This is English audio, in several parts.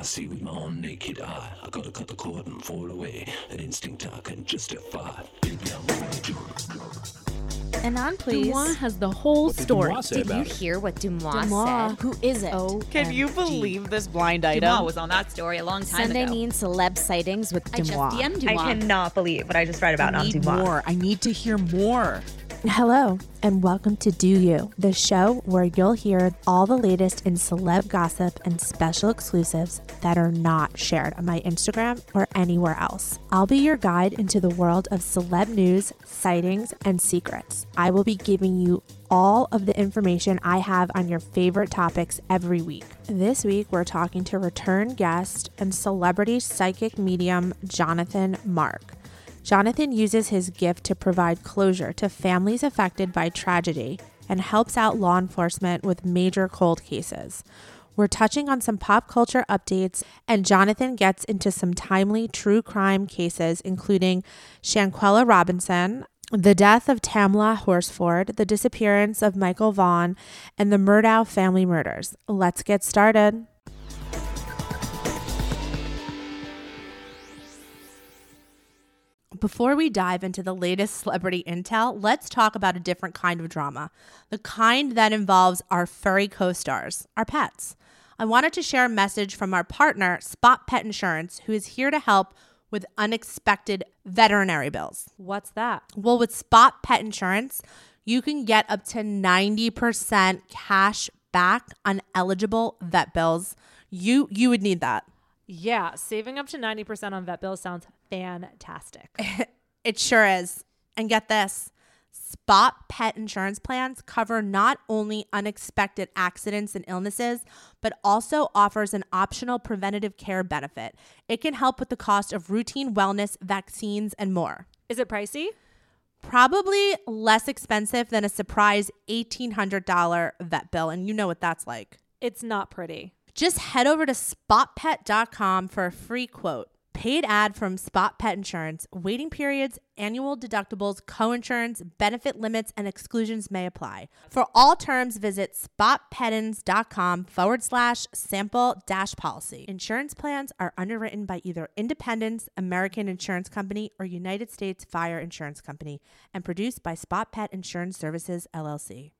I see with my own naked eye. I gotta cut the cord and fall away. An instinct I can justify. Baby, I'm on a drug. And on, please. Deuxmoi has the whole story. Deuxmoi say Did you it? hear what Deuxmoi, Deuxmoi. said? Who is it? Oh, Can you believe this blind item? Deuxmoi was on that story a long time Sunday ago. means celeb sightings with I just DM'd I cannot believe what I just read about I on need Deuxmoi. more. I need to hear more. Hello, and welcome to Deux U, the show where you'll hear all the latest in celeb gossip and special exclusives that are not shared on my Instagram or anywhere else. I'll be your guide into the world of celeb news, sightings, and secrets. I will be giving you all of the information I have on your favorite topics every week. This week, we're talking to return guest and celebrity psychic medium Jonathan Mark. Jonathan uses his gift to provide closure to families affected by tragedy and helps out law enforcement with major cold cases. We're touching on some pop culture updates, and Jonathan gets into some timely true crime cases, including Shanquella Robinson, the death of Tamla Horsford, the disappearance of Michael Vaughan, and the Murdaugh family murders. Let's get started. Before we dive into the latest celebrity intel, let's talk about a different kind of drama the kind that involves our furry co stars, our pets. I wanted to share a message from our partner, Spot Pet Insurance, who is here to help with unexpected veterinary bills. What's that? Well, with Spot Pet Insurance, you can get up to 90% cash back on eligible vet bills. You you would need that. Yeah, saving up to 90% on vet bills sounds fantastic. It sure is. And get this Spot pet insurance plans cover not only unexpected accidents and illnesses, but also offers an optional preventative care benefit. It can help with the cost of routine wellness, vaccines, and more. Is it pricey? Probably less expensive than a surprise $1,800 vet bill. And you know what that's like. It's not pretty. Just head over to spotpet.com for a free quote. Paid ad from Spot Pet Insurance. Waiting periods, annual deductibles, coinsurance, benefit limits, and exclusions may apply. For all terms, visit spotpetins.com forward slash sample dash policy. Insurance plans are underwritten by either Independence American Insurance Company or United States Fire Insurance Company and produced by Spot Pet Insurance Services, LLC.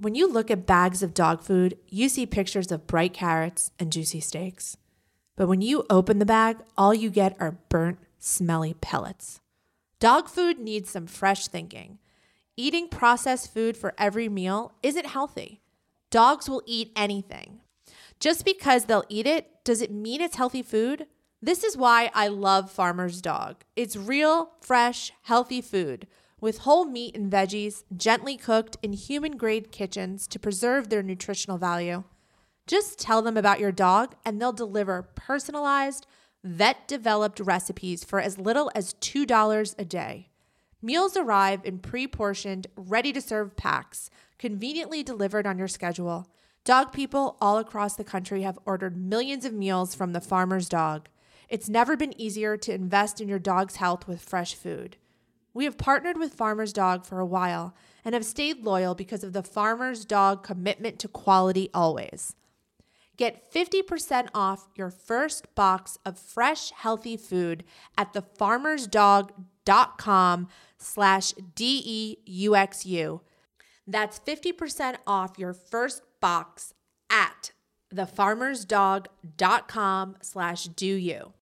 When you look at bags of dog food, you see pictures of bright carrots and juicy steaks. But when you open the bag, all you get are burnt, smelly pellets. Dog food needs some fresh thinking. Eating processed food for every meal isn't healthy. Dogs will eat anything. Just because they'll eat it, does it mean it's healthy food? This is why I love Farmer's Dog. It's real, fresh, healthy food with whole meat and veggies gently cooked in human grade kitchens to preserve their nutritional value. Just tell them about your dog and they'll deliver personalized, vet developed recipes for as little as $2 a day. Meals arrive in pre portioned, ready to serve packs, conveniently delivered on your schedule. Dog people all across the country have ordered millions of meals from the farmer's dog. It's never been easier to invest in your dog's health with fresh food. We have partnered with Farmer's Dog for a while and have stayed loyal because of the Farmer's Dog commitment to quality always. Get 50% off your first box of fresh, healthy food at thefarmersdog.com slash D-E-U-X-U. That's 50% off your first box at thefarmersdog.com slash do you.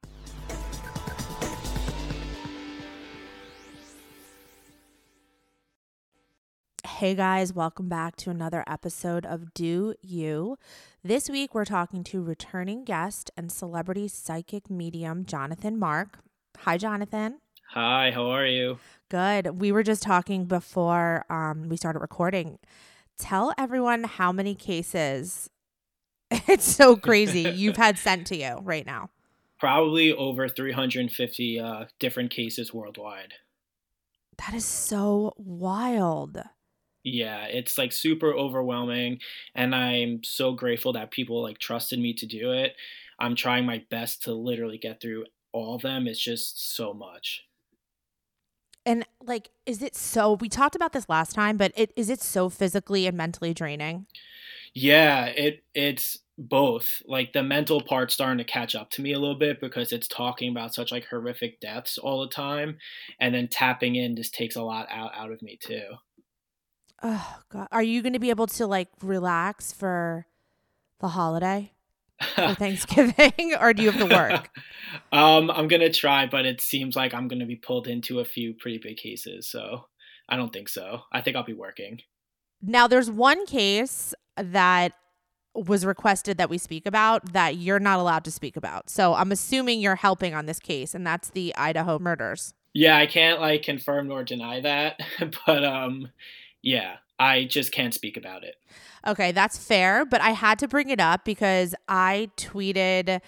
Hey guys, welcome back to another episode of Deux U. This week we're talking to returning guest and celebrity psychic medium Jonathan Mark. Hi, Jonathan. Hi, how are you? Good. We were just talking before um, we started recording. Tell everyone how many cases it's so crazy you've had sent to you right now. Probably over 350 uh, different cases worldwide. That is so wild. Yeah, it's like super overwhelming, and I'm so grateful that people like trusted me to do it. I'm trying my best to literally get through all of them. It's just so much. And like, is it so? We talked about this last time, but it is it so physically and mentally draining? Yeah, it it's both. Like the mental part starting to catch up to me a little bit because it's talking about such like horrific deaths all the time, and then tapping in just takes a lot out out of me too. Oh God, are you going to be able to like relax for the holiday? for Thanksgiving, or do you have to work? um, I'm gonna try, but it seems like I'm gonna be pulled into a few pretty big cases, so I don't think so. I think I'll be working. Now, there's one case that was requested that we speak about that you're not allowed to speak about. So I'm assuming you're helping on this case, and that's the Idaho murders. Yeah, I can't like confirm nor deny that, but um, yeah, I just can't speak about it. Okay, that's fair, but I had to bring it up because I tweeted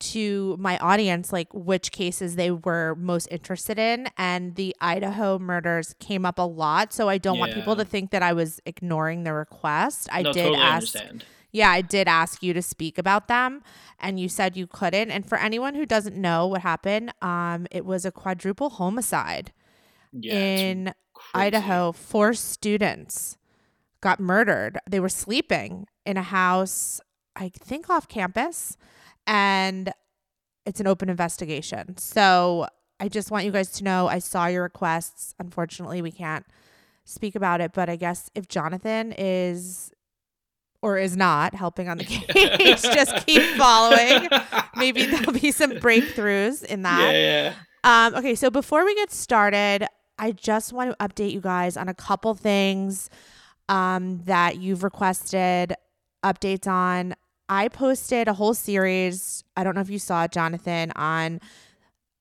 to my audience like which cases they were most interested in and the Idaho murders came up a lot so I don't want people to think that I was ignoring the request. I no, did totally ask understand. Yeah, I did ask you to speak about them and you said you couldn't and for anyone who doesn't know what happened, um it was a quadruple homicide Yeah, in. Idaho, four students got murdered. They were sleeping in a house, I think off campus, and it's an open investigation. So I just want you guys to know I saw your requests. Unfortunately, we can't speak about it, but I guess if Jonathan is or is not helping on the case, just keep following. Maybe there'll be some breakthroughs in that. Yeah, yeah. Um, okay, so before we get started, I just want to update you guys on a couple things um, that you've requested updates on. I posted a whole series. I don't know if you saw it, Jonathan, on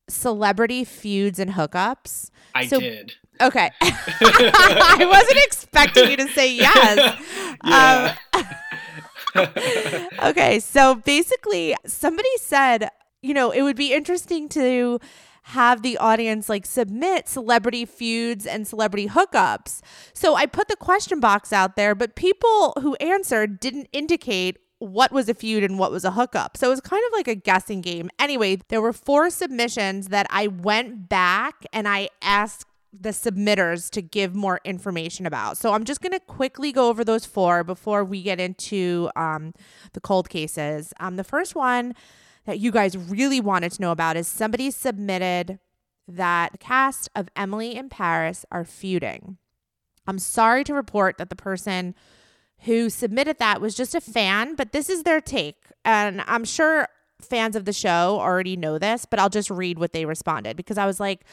celebrity feuds and hookups. I So- did. Okay. I wasn't expecting you to say yes. Yeah. Um, okay, so basically, somebody said, you know, it would be interesting to have the audience like submit celebrity feuds and celebrity hookups. So I put the question box out there, but people who answered didn't indicate what was a feud and what was a hookup. So it was kind of like a guessing game. Anyway, there were four submissions that I went back and I asked the submitters to give more information about. So I'm just going to quickly go over those four before we get into um, the cold cases. Um, the first one that you guys really wanted to know about is somebody submitted that the cast of Emily in Paris are feuding. I'm sorry to report that the person who submitted that was just a fan, but this is their take. And I'm sure fans of the show already know this, but I'll just read what they responded because I was like,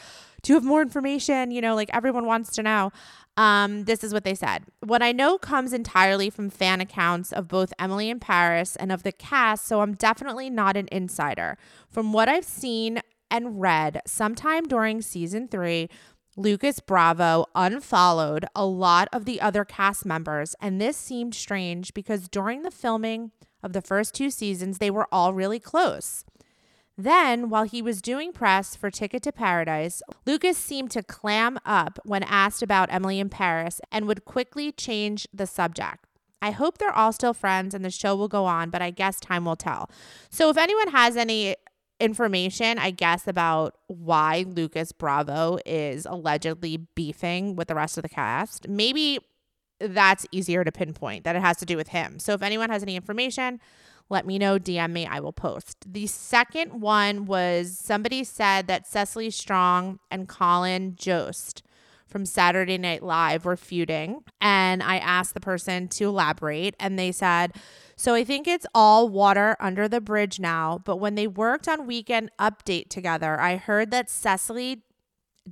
you have more information? You know, like everyone wants to know. Um, this is what they said. What I know comes entirely from fan accounts of both Emily in Paris and of the cast, so I'm definitely not an insider. From what I've seen and read, sometime during season three, Lucas Bravo unfollowed a lot of the other cast members, and this seemed strange because during the filming of the first two seasons, they were all really close. Then, while he was doing press for Ticket to Paradise, Lucas seemed to clam up when asked about Emily in Paris and would quickly change the subject. I hope they're all still friends and the show will go on, but I guess time will tell. So, if anyone has any information, I guess, about why Lucas Bravo is allegedly beefing with the rest of the cast, maybe that's easier to pinpoint that it has to do with him. So, if anyone has any information, let me know, DM me, I will post. The second one was somebody said that Cecily Strong and Colin Jost from Saturday Night Live were feuding. And I asked the person to elaborate, and they said, So I think it's all water under the bridge now. But when they worked on Weekend Update together, I heard that Cecily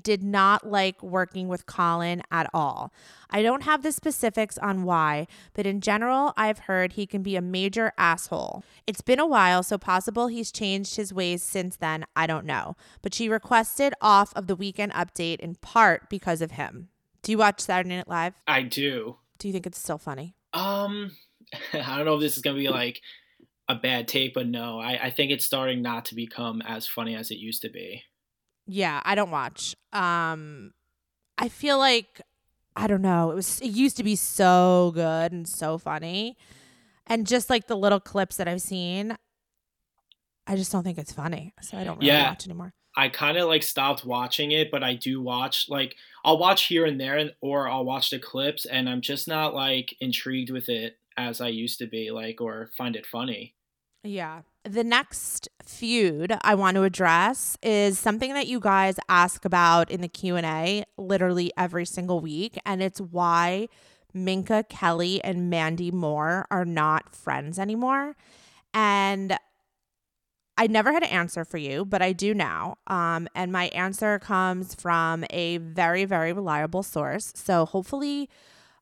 did not like working with Colin at all. I don't have the specifics on why, but in general, I've heard he can be a major asshole. It's been a while, so possible he's changed his ways since then. I don't know. But she requested off of the weekend update in part because of him. Do you watch Saturday Night Live? I do. Do you think it's still funny? Um, I don't know if this is gonna be like a bad take, but no, I, I think it's starting not to become as funny as it used to be. Yeah, I don't watch. Um I feel like I don't know. It was it used to be so good and so funny. And just like the little clips that I've seen, I just don't think it's funny. So I don't really Yeah. watch anymore. I kind of like stopped watching it, but I do watch like I'll watch here and there, and, or I'll watch the clips, and I'm just not like intrigued with it as I used to be, like or find it funny. Yeah. The next feud I want to address is something that you guys ask about in the Q&A literally every single week and it's why Minka Kelly and Mandy Moore are not friends anymore. And I never had an answer for you, but I do now. Um, and my answer comes from a very, very reliable source. So hopefully,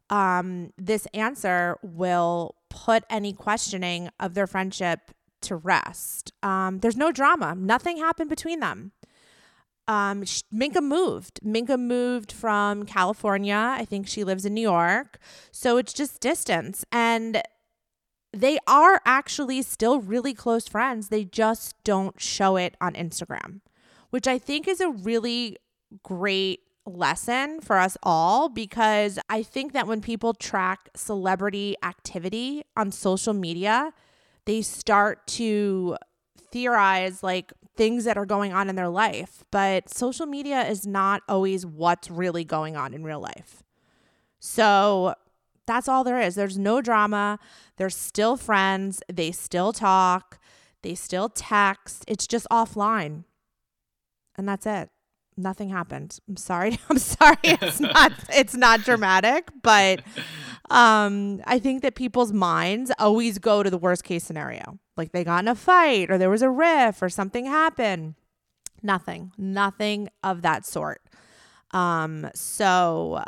um, this answer will put any questioning of their friendship to rest. Um, there's no drama. Nothing happened between them. Um, Minka moved. Minka moved from California. I think she lives in New York. So it's just distance. And they are actually still really close friends. They just don't show it on Instagram, which I think is a really great lesson for us all because I think that when people track celebrity activity on social media, they start to theorize like things that are going on in their life. But social media is not always what's really going on in real life. So that's all there is. There's no drama. They're still friends. They still talk. They still text. It's just offline. And that's it nothing happened. I'm sorry. I'm sorry. It's not it's not dramatic, but um I think that people's minds always go to the worst case scenario. Like they got in a fight or there was a riff or something happened. Nothing. Nothing of that sort. Um so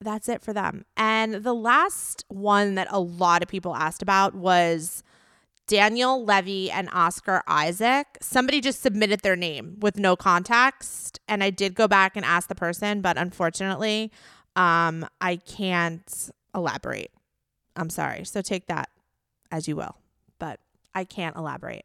that's it for them. And the last one that a lot of people asked about was Daniel Levy and Oscar Isaac. Somebody just submitted their name with no context. And I did go back and ask the person, but unfortunately, um, I can't elaborate. I'm sorry. So take that as you will, but I can't elaborate.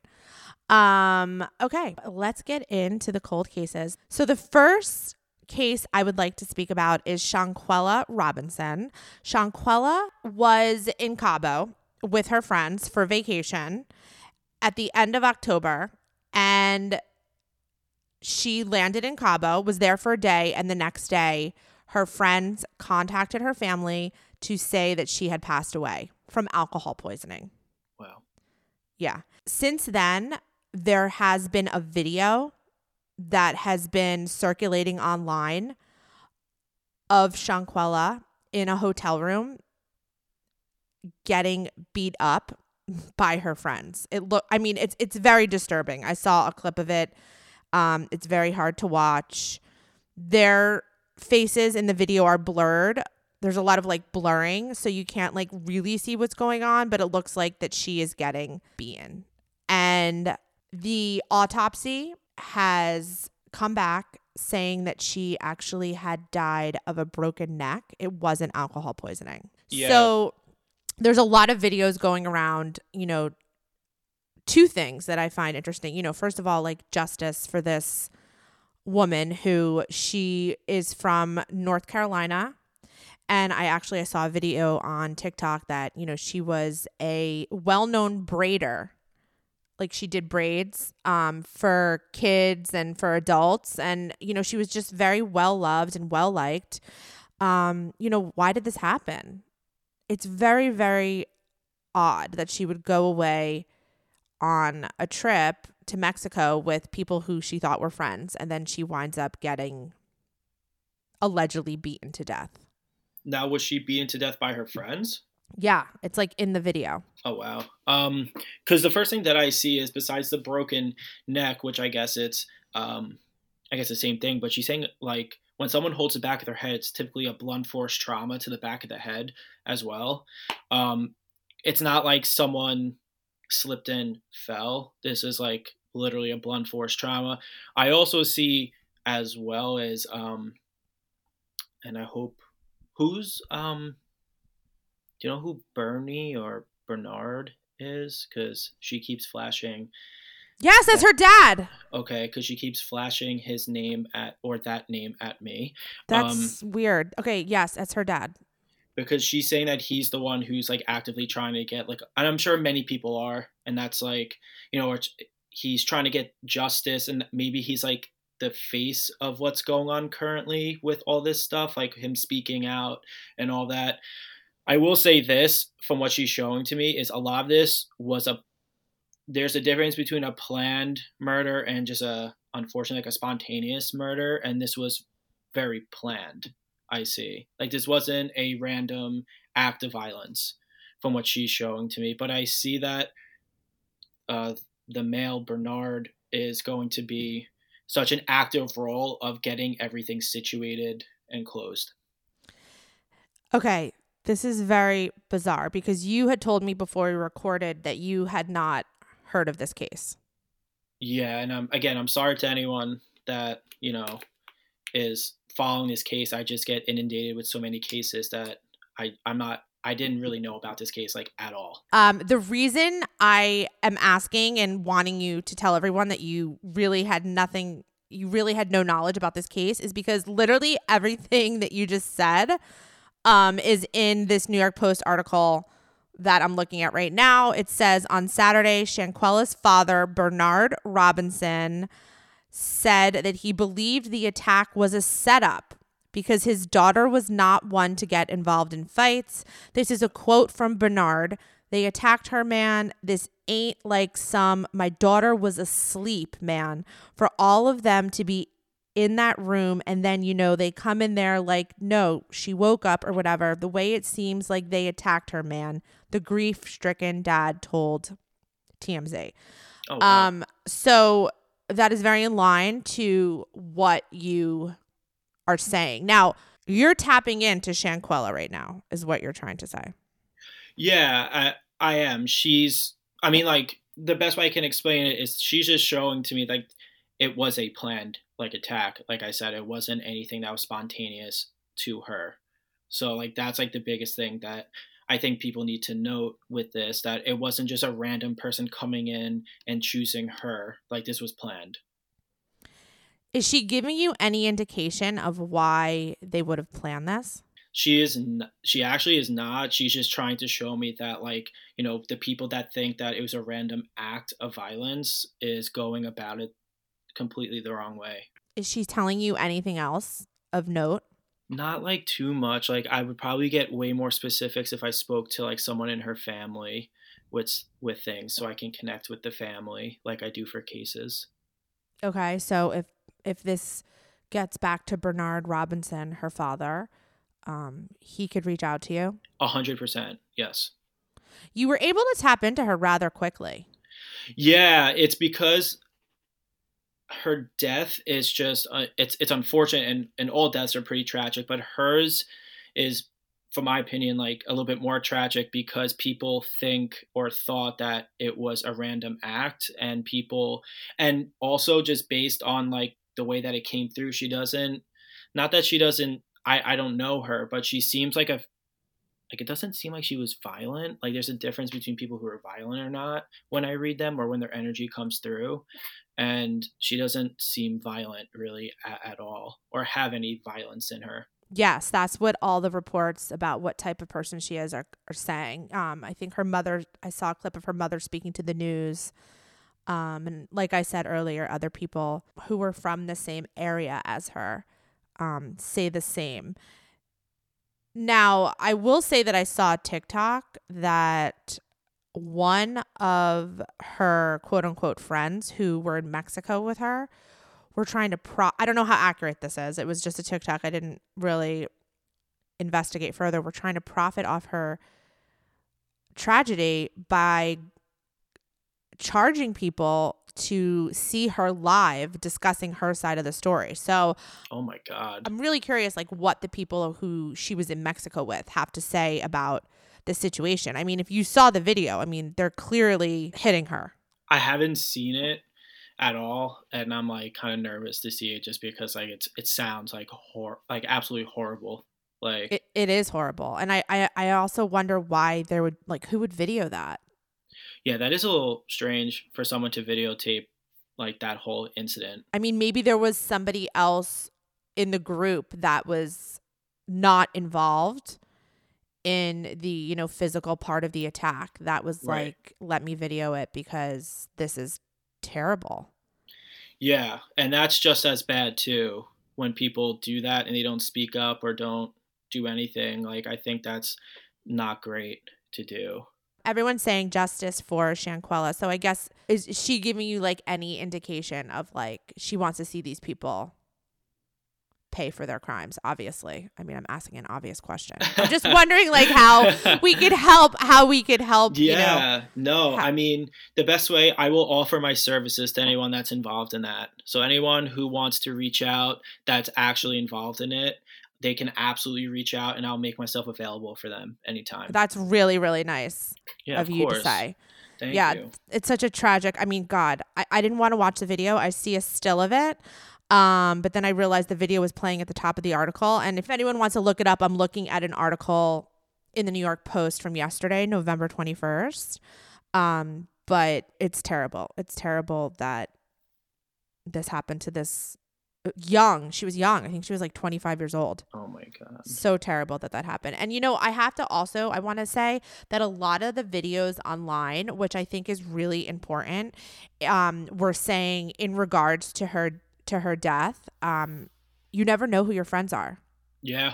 Um, okay, let's get into the cold cases. So the first case I would like to speak about is Shanquella Robinson. Shanquella was in Cabo with her friends for vacation at the end of October and she landed in Cabo, was there for a day, and the next day her friends contacted her family to say that she had passed away from alcohol poisoning. Wow. Yeah. Since then, there has been a video that has been circulating online of Shanquella in a hotel room getting beat up by her friends. It look I mean it's it's very disturbing. I saw a clip of it. Um it's very hard to watch. Their faces in the video are blurred. There's a lot of like blurring so you can't like really see what's going on, but it looks like that she is getting beaten. And the autopsy has come back saying that she actually had died of a broken neck. It wasn't alcohol poisoning. Yeah. So there's a lot of videos going around, you know, two things that I find interesting. You know, first of all, like justice for this woman who she is from North Carolina. And I actually I saw a video on TikTok that, you know, she was a well-known braider. Like she did braids um, for kids and for adults. And, you know, she was just very well loved and well liked. Um, you know, why did this happen? it's very, very odd that she would go away on a trip to Mexico with people who she thought were friends, and then she winds up getting allegedly beaten to death. Now, was she beaten to death by her friends? Yeah, it's like in the video. Oh wow. Um, because the first thing that I see is besides the broken neck, which I guess it's um, I guess the same thing, but she's saying like when someone holds the back of their head, it's typically a blunt force trauma to the back of the head as well. Um, it's not like someone slipped and fell. This is like literally a blunt force trauma. I also see as well as, um, and I hope who's, um, do you know who Bernie or Bernard is? Because she keeps flashing Yes, that's her dad. Okay, because she keeps flashing his name at or that name at me. That's um, weird. Okay, yes, that's her dad. Because she's saying that he's the one who's like actively trying to get like, and I'm sure many people are, and that's like, you know, he's trying to get justice, and maybe he's like the face of what's going on currently with all this stuff, like him speaking out and all that. I will say this from what she's showing to me is a lot of this was a there's a difference between a planned murder and just a unfortunately like a spontaneous murder and this was very planned i see like this wasn't a random act of violence from what she's showing to me but i see that uh, the male bernard is going to be such an active role of getting everything situated and closed Okay, this is very bizarre because you had told me before we recorded that you had not heard of this case. Yeah, and um, again, I'm sorry to anyone that you know is following this case. I just get inundated with so many cases that I I'm not I didn't really know about this case like at all. Um, the reason I am asking and wanting you to tell everyone that you really had nothing, you really had no knowledge about this case is because literally everything that you just said um, is in this New York Post article that I'm looking at right now. It says on Saturday, Shanquella's father, Bernard Robinson, said that he believed the attack was a setup because his daughter was not one to get involved in fights. This is a quote from Bernard. They attacked her, man. This ain't like some, my daughter was asleep, man. For all of them to be in that room and then, you know, they come in there like, no, she woke up or whatever. The way it seems like they attacked her, man. The grief stricken dad told TMZ. Oh, wow. Um, so that is very in line to what you are saying. Now, you're tapping into Shanquella right now, is what you're trying to say. Yeah, I I am. She's I mean like the best way I can explain it is she's just showing to me like it was a planned like attack. Like I said, it wasn't anything that was spontaneous to her. So like that's like the biggest thing that I think people need to note with this that it wasn't just a random person coming in and choosing her. Like this was planned. Is she giving you any indication of why they would have planned this? she is n- she actually is not she's just trying to show me that like you know the people that think that it was a random act of violence is going about it completely the wrong way Is she telling you anything else of note? not like too much like i would probably get way more specifics if i spoke to like someone in her family with with things so i can connect with the family like i do for cases Okay, so if if this gets back to Bernard Robinson, her father, um, he could reach out to you. A hundred percent yes You were able to tap into her rather quickly. Yeah, it's because her death is just uh, it's it's unfortunate and and all deaths are pretty tragic, but hers is from my opinion like a little bit more tragic because people think or thought that it was a random act and people and also just based on like the way that it came through she doesn't not that she doesn't I I don't know her, but she seems like a like it doesn't seem like she was violent. Like there's a difference between people who are violent or not when I read them or when their energy comes through. And she doesn't seem violent really at, at all or have any violence in her. Yes, that's what all the reports about what type of person she is are, are saying. Um, I think her mother, I saw a clip of her mother speaking to the news. Um, and like I said earlier, other people who were from the same area as her um, say the same. Now, I will say that I saw TikTok that one of her quote unquote friends who were in Mexico with her were trying to pro I don't know how accurate this is. It was just a TikTok. I didn't really investigate further. We're trying to profit off her tragedy by charging people to see her live discussing her side of the story. So Oh my god. I'm really curious, like, what the people who she was in Mexico with have to say about the situation. I mean, if you saw the video, I mean, they're clearly hitting her. I haven't seen it at all and I'm like kind of nervous to see it just because like it's it sounds like hor like absolutely horrible. Like It, it is horrible. And I, I, I also wonder why there would, like, who would video that? Yeah, that is a little strange for someone to videotape like that whole incident. I mean, maybe there was somebody else in the group that was not involved in the, you know, physical part of the attack that was Right. like, let me video it because this is terrible. Yeah, and that's just as bad too when people do that and they don't speak up or don't do anything. Like I think that's not great to do. Everyone's saying justice for Shanquella. So I guess is she giving you like any indication of like she wants to see these people pay for their crimes obviously i mean i'm asking an obvious question i'm just wondering like how we could help how we could help Yeah, you know no, ha- I mean, the best way I will offer my services to anyone that's involved in that. So, anyone who wants to reach out that's actually involved in it, they can absolutely reach out and I'll make myself available for them anytime. that's really really nice yeah, of of you to say Thank yeah you. it's such a tragic i mean god I, I didn't want to watch the video i see a still of it um but then i realized the video was playing at the top of the article and if anyone wants to look it up i'm looking at an article in the new york post from yesterday november 21st um but it's terrible it's terrible that this happened to this young she was young i think she was like 25 years old Oh my god. so terrible that that happened. And you know, I have to also I want to say that a lot of the videos online, which I think is really important, um, were saying in regards to her to her death, um, you never know who your friends are. Yeah.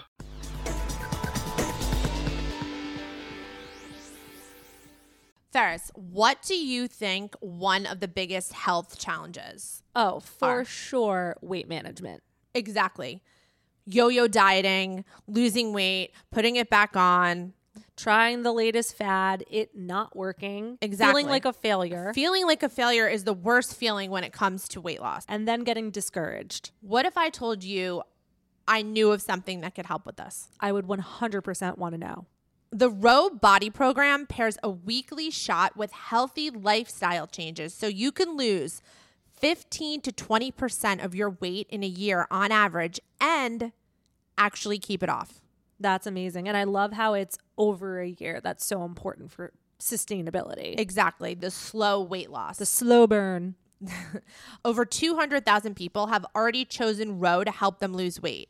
Ferris, what do you think one of the biggest health challenges? Oh, for Are. sure, weight management. Exactly. Yo-yo dieting, losing weight, putting it back on, Trying the latest fad, it not working. Exactly. Feeling like a failure. feeling like a failure is the worst feeling when it comes to weight loss. and then getting discouraged. What if I told you I knew of something that could help with this? I would 100% want to know. The Ro Body Program pairs a weekly shot with healthy lifestyle changes so you can lose 15 to 20% of your weight in a year on average and actually keep it off. That's amazing. And I love how it's over a year. That's so important for sustainability. Exactly, the slow weight loss. the slow burn. Over 200,000 people have already chosen Ro to help them lose weight.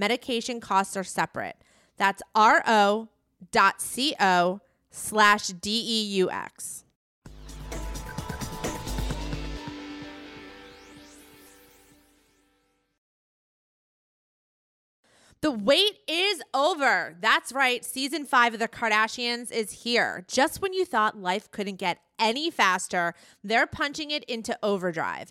Medication costs are separate. That's ro.co slash D-E-U-X. The wait is over. That's right. Season five of The Kardashians is here. Just when you thought life couldn't get any faster, they're punching it into overdrive.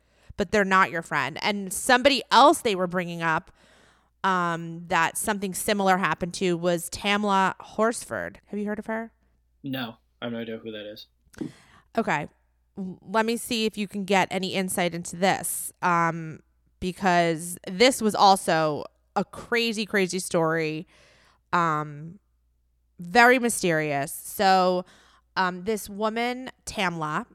but they're not your friend. And somebody else they were bringing up um, that something similar happened to was Tamla Horsford. Have you heard of her? No, I have no idea who that is. Okay. Let me see if you can get any insight into this. Um, because this was also a crazy, crazy story. Um, very mysterious. So, um, this woman, Tamla,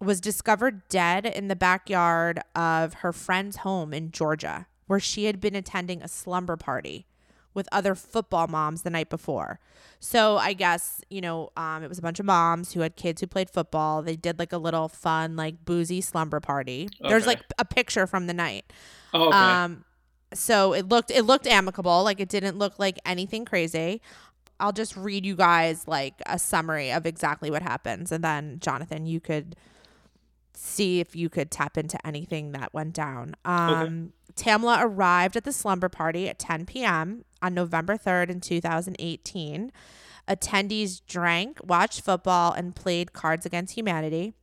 was discovered dead in the backyard of her friend's home in Georgia, where she had been attending a slumber party with other football moms the night before. So I guess, you know, um, it was a bunch of moms who had kids who played football. They did like a little fun, like boozy slumber party. There's like a picture from the night. Oh, okay. Um, so it looked it looked amicable, like it didn't look like anything crazy. I'll just read you guys like a summary of exactly what happens and then Jonathan, you could see if you could tap into anything that went down. Um Tamla arrived at the slumber party at 10 p.m. on November 3rd in 2018. Attendees drank, watched football, and played Cards Against Humanity.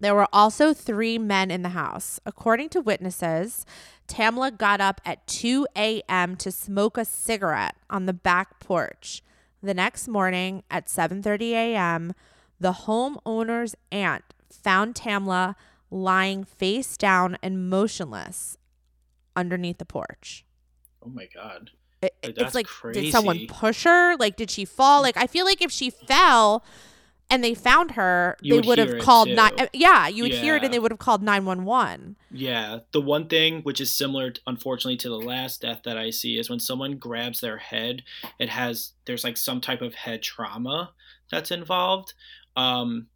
There were also three men in the house. According to witnesses, Tamla got up at 2 a.m. to smoke a cigarette on the back porch. The next morning at 7:30 a.m., the homeowner's aunt found Tamla lying face down and motionless underneath the porch. Oh my god. It, Like, it's that's like did someone push her? Like did she fall? Like I feel like if she fell and they found her, You they would would have called nine. Yeah, you would hear it, and they would have called nine one one. Yeah, the one thing which is similar, unfortunately, to the last death that I see is when someone grabs their head, it has there's like some type of head trauma that's involved. Um,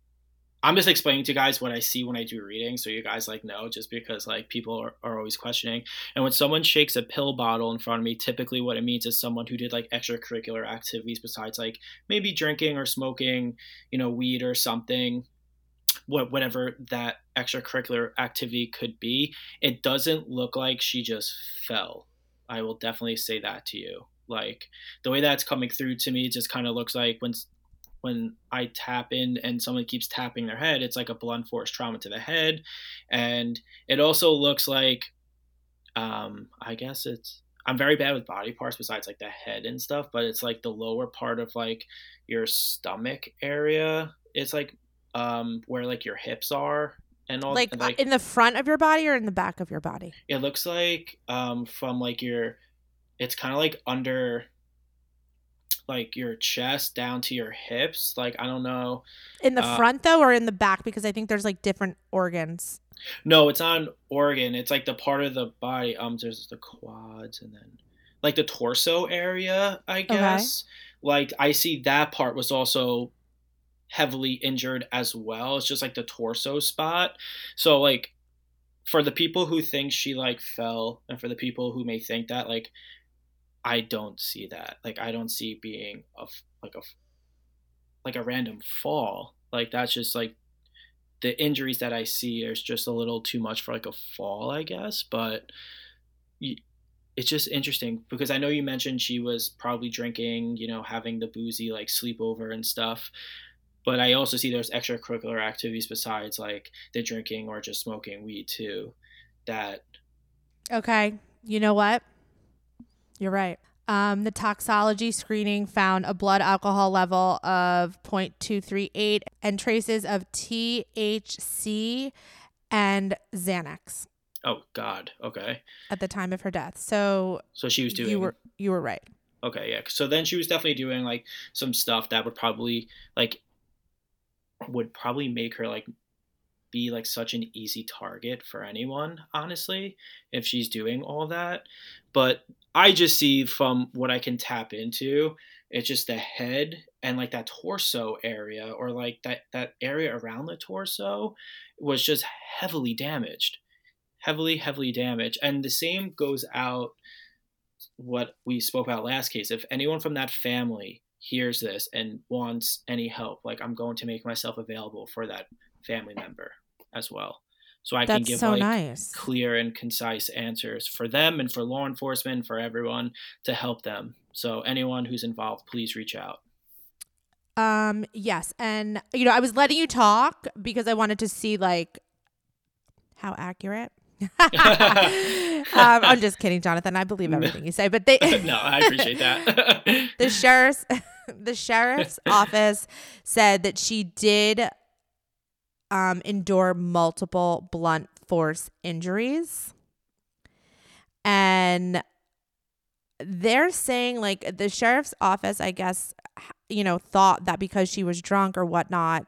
I'm just explaining to you guys what I see when I do reading, so you guys like know, just because like people are, are always questioning. And when someone shakes a pill bottle in front of me, typically what it means is someone who did like extracurricular activities besides like maybe drinking or smoking, you know, weed or something what whatever that extracurricular activity could be it doesn't look like she just fell i will definitely say that to you like the way that's coming through to me just kind of looks like when when i tap in and someone keeps tapping their head it's like a blunt force trauma to the head and it also looks like um i guess it's i'm very bad with body parts besides like the head and stuff but it's like the lower part of like your stomach area it's like um where like your hips are and all Like, and, uh, in the front of your body or in the back of your body? it looks like um from like your it's kind of like under like your chest down to your hips like i don't know. In the Uh, front though, or in the back? Because I think there's like different organs. no it's on organ. It's like the part of the body um there's the quads and then like the torso area i guess. Like i see that part was also heavily injured as well. It's just like the torso spot. So like for the people who think she like fell and for the people who may think that like i don't see that like i don't see being a like a like a random fall like that's just like the injuries that i see is just a little too much for like a fall i guess but y- it's just interesting because i know you mentioned she was probably drinking you know having the boozy like sleepover and stuff but i also see there's extracurricular activities besides like the drinking or just smoking weed too that Okay. You know what? You're right. Um, the toxology screening found a blood alcohol level of 0.238 and traces of THC and Xanax oh god okay at the time of her death. So so she was doing you were you were right. Okay, yeah. So then she was definitely doing like some stuff that would probably like would probably make her like be like such an easy target for anyone, honestly, if she's doing all that. But I just see from what I can tap into, it's just the head and like that torso area or like that that area around the torso was just heavily damaged. Heavily, heavily damaged. And the same goes out what we spoke about last case. If anyone from that family hears this and wants any help, like I'm going to make myself available for that family member as well. So I can give so like nice. clear and concise answers for them and for law enforcement, for everyone to help them. So anyone who's involved, please reach out. Um, yes, and you know, I was letting you talk because I wanted to see like how accurate. um, I'm just kidding, Jonathan. I believe everything you say, but they no, I appreciate that. the sheriff's the sheriff's office said that she did um, endure multiple blunt force injuries, and they're saying like the sheriff's office, I guess, you know, thought that because she was drunk or whatnot,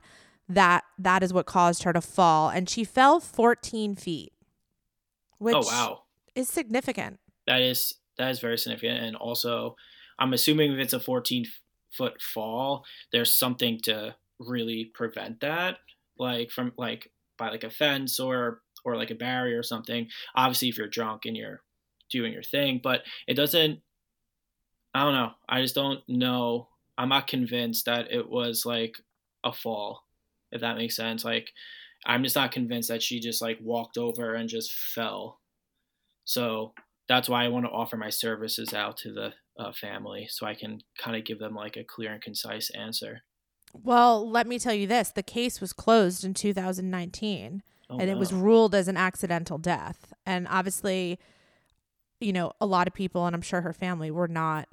that that is what caused her to fall, and she fell 14 feet, which oh wow. is significant. that is that is very significant and also i'm assuming if it's a 14 foot fall there's something to really prevent that like from like by like a fence or or like a barrier or something obviously if you're drunk and you're doing your thing, but it doesn't. I don't know. I just don't know. I'm not convinced that it was like a fall, if that makes sense. Like, I'm just not convinced that she just like walked over and just fell. So that's why I want to offer my services out to the uh, family so I can kind of give them like a clear and concise answer. Well, let me tell you this the case was closed in 2019 Oh, and it was ruled as an accidental death. And obviously, you know, a lot of people, and I'm sure her family, were not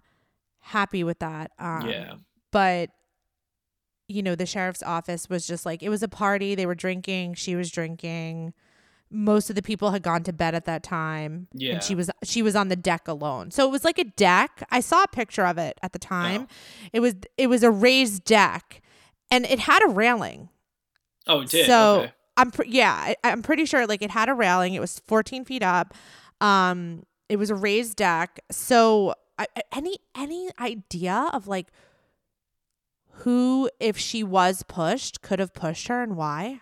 happy with that. Um, yeah. But, you know, the sheriff's office was just like, it was a party. They were drinking. She was drinking. Most of the people had gone to bed at that time. Yeah. And she was she was on the deck alone. So it was like a deck. I saw a picture of it at the time. It was it was a raised deck and it had a railing. Oh, it did. So okay. I'm pre- yeah, I, I'm pretty sure like it had a railing. It was 14 feet up. Um, it was a raised deck. So I- any any idea of like who, if she was pushed, could have pushed her and why?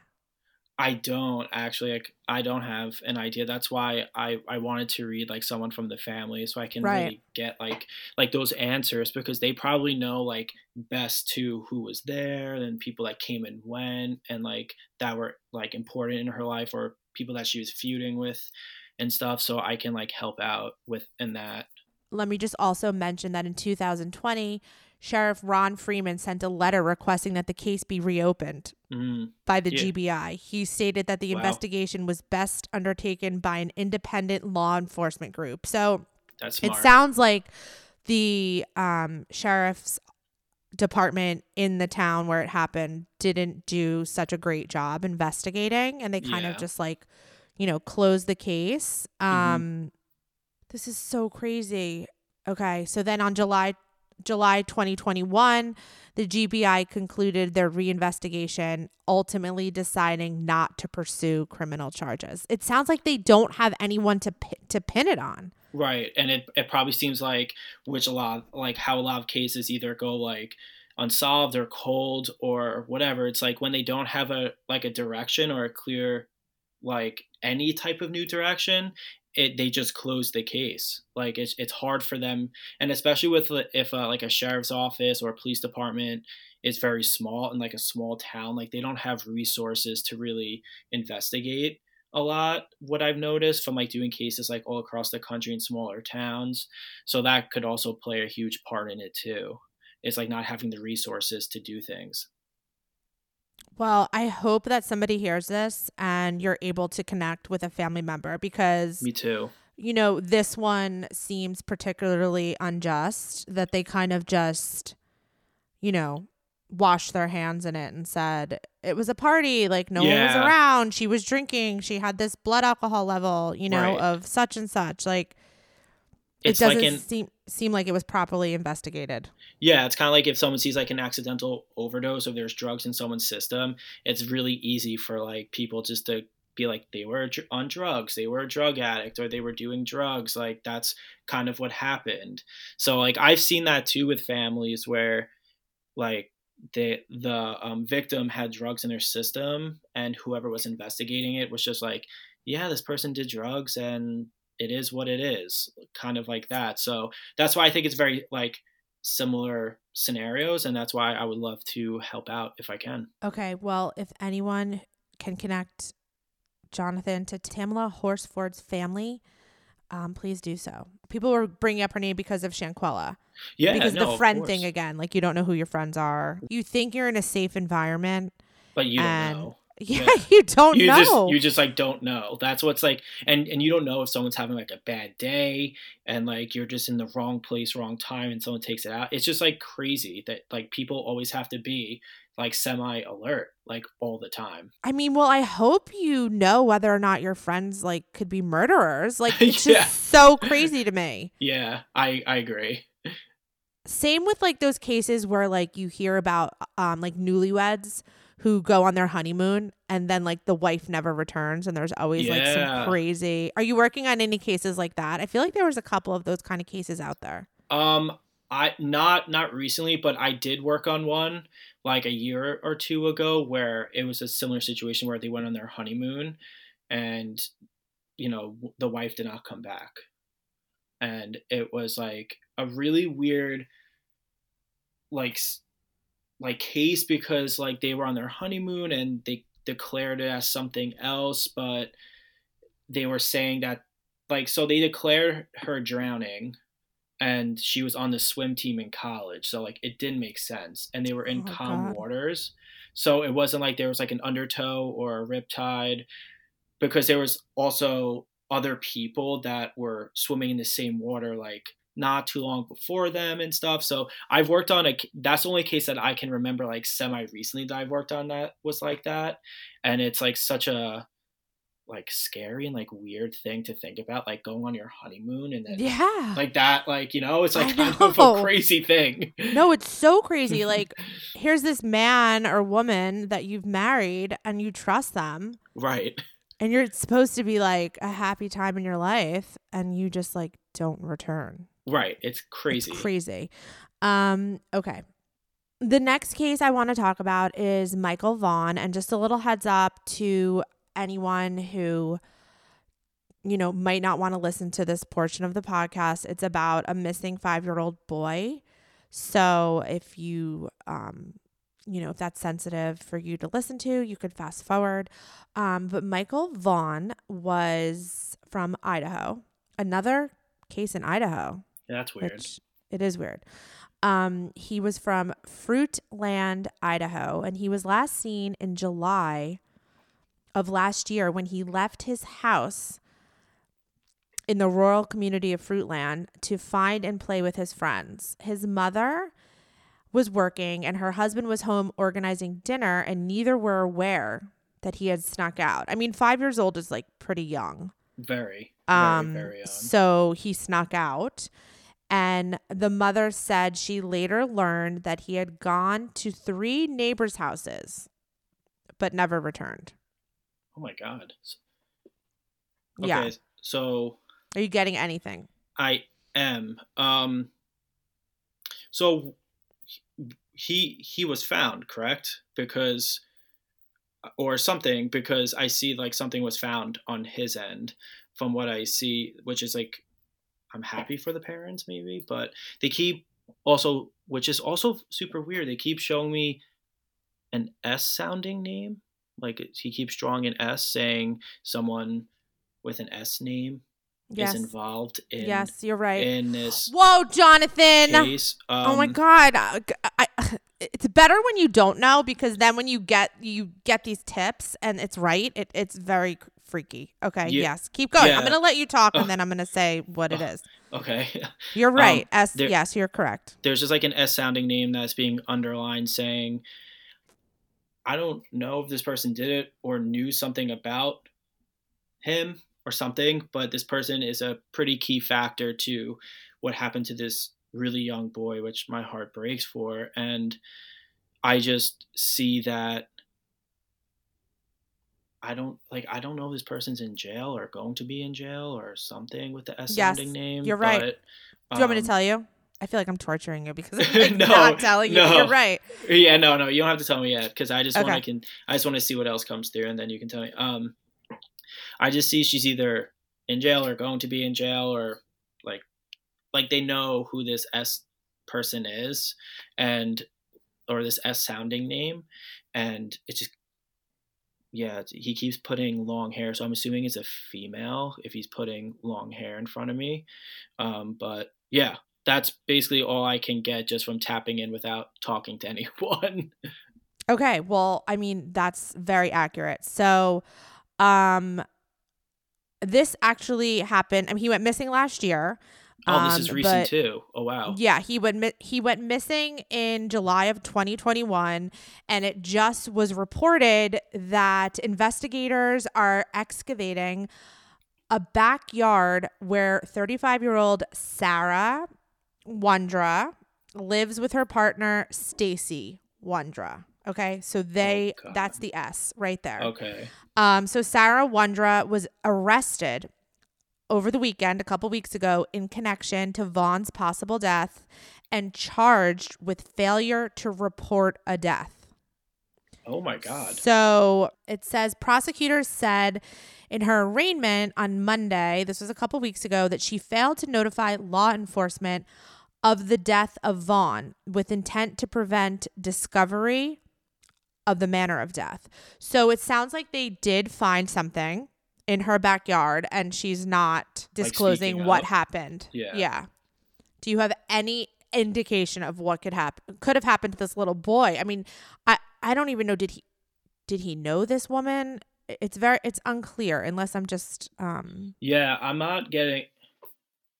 I don't actually. Like, I don't have an idea. That's why I I wanted to read like someone from the family so I can Right. really get like like those answers because they probably know like best to who was there and people that came and went and like that were like important in her life or people that she was feuding with and stuff. So I can like help out with in that. Let me just also mention that in 2020, Sheriff Ron Freeman sent a letter requesting that the case be reopened Mm, by the Yeah. GBI. He stated that the Wow. investigation was best undertaken by an independent law enforcement group. So that's it sounds like the um, sheriff's department in the town where it happened didn't do such a great job investigating and they kind of just like you know closed the case um this is so crazy okay so then on july july 2021 the gbi concluded their reinvestigation ultimately deciding not to pursue criminal charges it sounds like they don't have anyone to to pin it on Right, and it it probably seems like which a lot like how a lot of cases either go like unsolved or cold or whatever. It's like when they don't have a like a direction or a clear like any type of new direction, it they just close the case. Like it's it's hard for them, and especially with if uh, like a sheriff's office or a police department is very small in like a small town, like they don't have resources to really investigate a lot what i've noticed from like doing cases like all across the country in smaller towns. So that could also play a huge part in it too. It's like not having the resources to do things Well, I hope that somebody hears this and you're able to connect with a family member because, me too you know, this one seems particularly unjust that they kind of just, you know, washed their hands in it and said it was a party. Like, no one was around. She was drinking. She had this blood alcohol level, you know, Right. of such and such. Like, it's it doesn't like in seem, seem like it was properly investigated. yeah it's kind of like if someone sees like an accidental overdose or there's drugs in someone's system it's really easy for like people just to be like they were on drugs they were a drug addict or they were doing drugs like that's kind of what happened so like i've seen that too with families where like the the um, victim had drugs in their system and whoever was investigating it was just like yeah this person did drugs and it is what it is kind of like that so that's why i think it's very like similar scenarios and that's why i would love to help out if i can Okay, well, if anyone can connect Jonathan to Tamla Horsford's family, um, please do so. People were bringing up her name because of Shanquella, yeah because no, the friend thing again. Like you don't know who your friends are. You think you're in a safe environment, but you don't and know yeah, Yeah. you don't you know. just you just like don't know that's what's like and and you don't know if someone's having like a bad day and like you're just in the wrong place wrong time and someone takes it out it's just like crazy that like people always have to be like semi alert like all the time I mean, well, I hope you know whether or not your friends like could be murderers. Like it's Yeah. just so crazy to me. yeah i i agree same with like those cases where like you hear about um like newlyweds who go on their honeymoon and then like the wife never returns and there's always like some crazy are you working on any cases like that? I feel like there was a couple of those kind of cases out there. Um, I not not recently, but I did work on one like a year or two ago where it was a similar situation where they went on their honeymoon, and you know the wife did not come back. and it was like a really weird like like case because like they were on their honeymoon and they declared it as something else but they were saying that like so they declared her drowning and she was on the swim team in college so like it didn't make sense and they were in Oh, calm God. waters so it wasn't like there was like an undertow or a riptide because there was also other people that were swimming in the same water like not too long before them and stuff so i've worked on a that's the only case that i can remember like semi recently that i've worked on that was like that and it's like such a like scary and like weird thing to think about like going on your honeymoon and then Yeah. like that like you know it's like kind of a crazy thing no, it's so crazy. Like, here's this man or woman that you've married and you trust them, right and you're supposed to be like a happy time in your life, and you just like don't return. Right it's crazy It's crazy. Um, okay. The next case I want to talk about is Michael Vaughan. And just a little heads up to anyone who, you know, might not want to listen to this portion of the podcast. It's about a missing five year old boy. So if you, um, you know, if that's sensitive for you to listen to, you could fast forward. Um, but Michael Vaughan was from Idaho. Another case in Idaho that's weird it is weird. Um, he was from Fruitland, Idaho, and he was last seen in July of last year when he left his house in the rural community of Fruitland to find and play with his friends. His mother was working and her husband was home organizing dinner, and neither were aware that he had snuck out. I mean, five years old is like pretty young. very Um, very very young so he snuck out. And the mother said she later learned that he had gone to three neighbors' houses, but never returned. oh my god Yeah. okay so Are you getting anything? I am. Um, so he he was found, correct? Because or something because I see like something was found on his end from what I see, which is like I'm happy for the parents maybe, but they keep also which is also super weird. They keep showing me an S sounding name. Like he keeps drawing an S saying someone with an S name Yes. is involved in yes, you're right. in this Whoa, Jonathan. case. oh my Um, God. Uh, g- I- it's better when you don't know because then when you get you get these tips and it's right, it, it's very freaky. Okay. Yeah. yes. Keep going. I'm going to let you talk and then I'm going to say what it Ugh. Okay. You're um, right. S. there- yes, you're correct. There's just like an S sounding name that's being underlined saying, I don't know if this person did it or knew something about him or something, but this person is a pretty key factor to what happened to this really young boy, which my heart breaks for. And I just see that I don't like I don't know if this person's in jail or going to be in jail or something with the S Yes, sounding name. you're right. but, Do you want me to um, tell you? I feel like I'm torturing you because I'm like No, not telling you. no. You're right. Yeah, no, no, you don't have to tell me yet because I just want Okay. to can I just want to see what else comes through and then you can tell me. Um, I just see she's either in jail or going to be in jail or like like they know who this S person is and or this S sounding name and it just yeah he keeps putting long hair so I'm assuming it's a female if he's putting long hair in front of me. Um, but yeah, that's basically all I can get just from tapping in without talking to anyone. Okay. Well, I mean, that's very accurate. So, um, this actually happened. I mean, he went missing last year. Oh, this um, is recent but- too. Oh wow. Yeah, he went mi- he went missing in July of 2021 and it just was reported that investigators are excavating a backyard where 35-year-old Sarah Wondra lives with her partner Stacy Wondra. Okay? So they Oh, that's the S right there. Okay. Um, so Sarah Wondra was arrested over the weekend, a couple weeks ago, in connection to Vaughan's possible death and charged with failure to report a death. Oh my god. So it says prosecutors said in her arraignment on Monday, this was a couple weeks ago, that she failed to notify law enforcement of the death of Vaughan with intent to prevent discovery of the manner of death. So it sounds like they did find something in her backyard and she's not disclosing speaking what up. happened. Yeah. Yeah. Do you have any indication of what could happen could have happened to this little boy? I mean, I I don't even know did he did he know this woman? It's very it's unclear unless I'm just um Yeah, I'm not getting.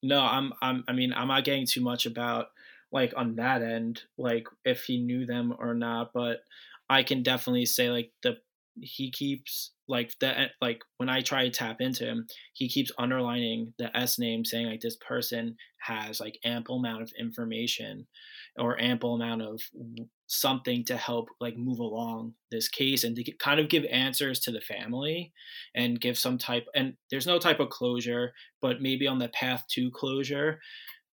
No, I'm. I'm. I mean, I'm not getting too much about like on that end, like if he knew them or not. But I can definitely say like the he keeps like that. Like when I try to tap into him, he keeps underlining the S name, saying like this person has like ample amount of information or ample amount of something to help like move along this case and to get, kind of give answers to the family and give some type and there's no type of closure but maybe on the path to closure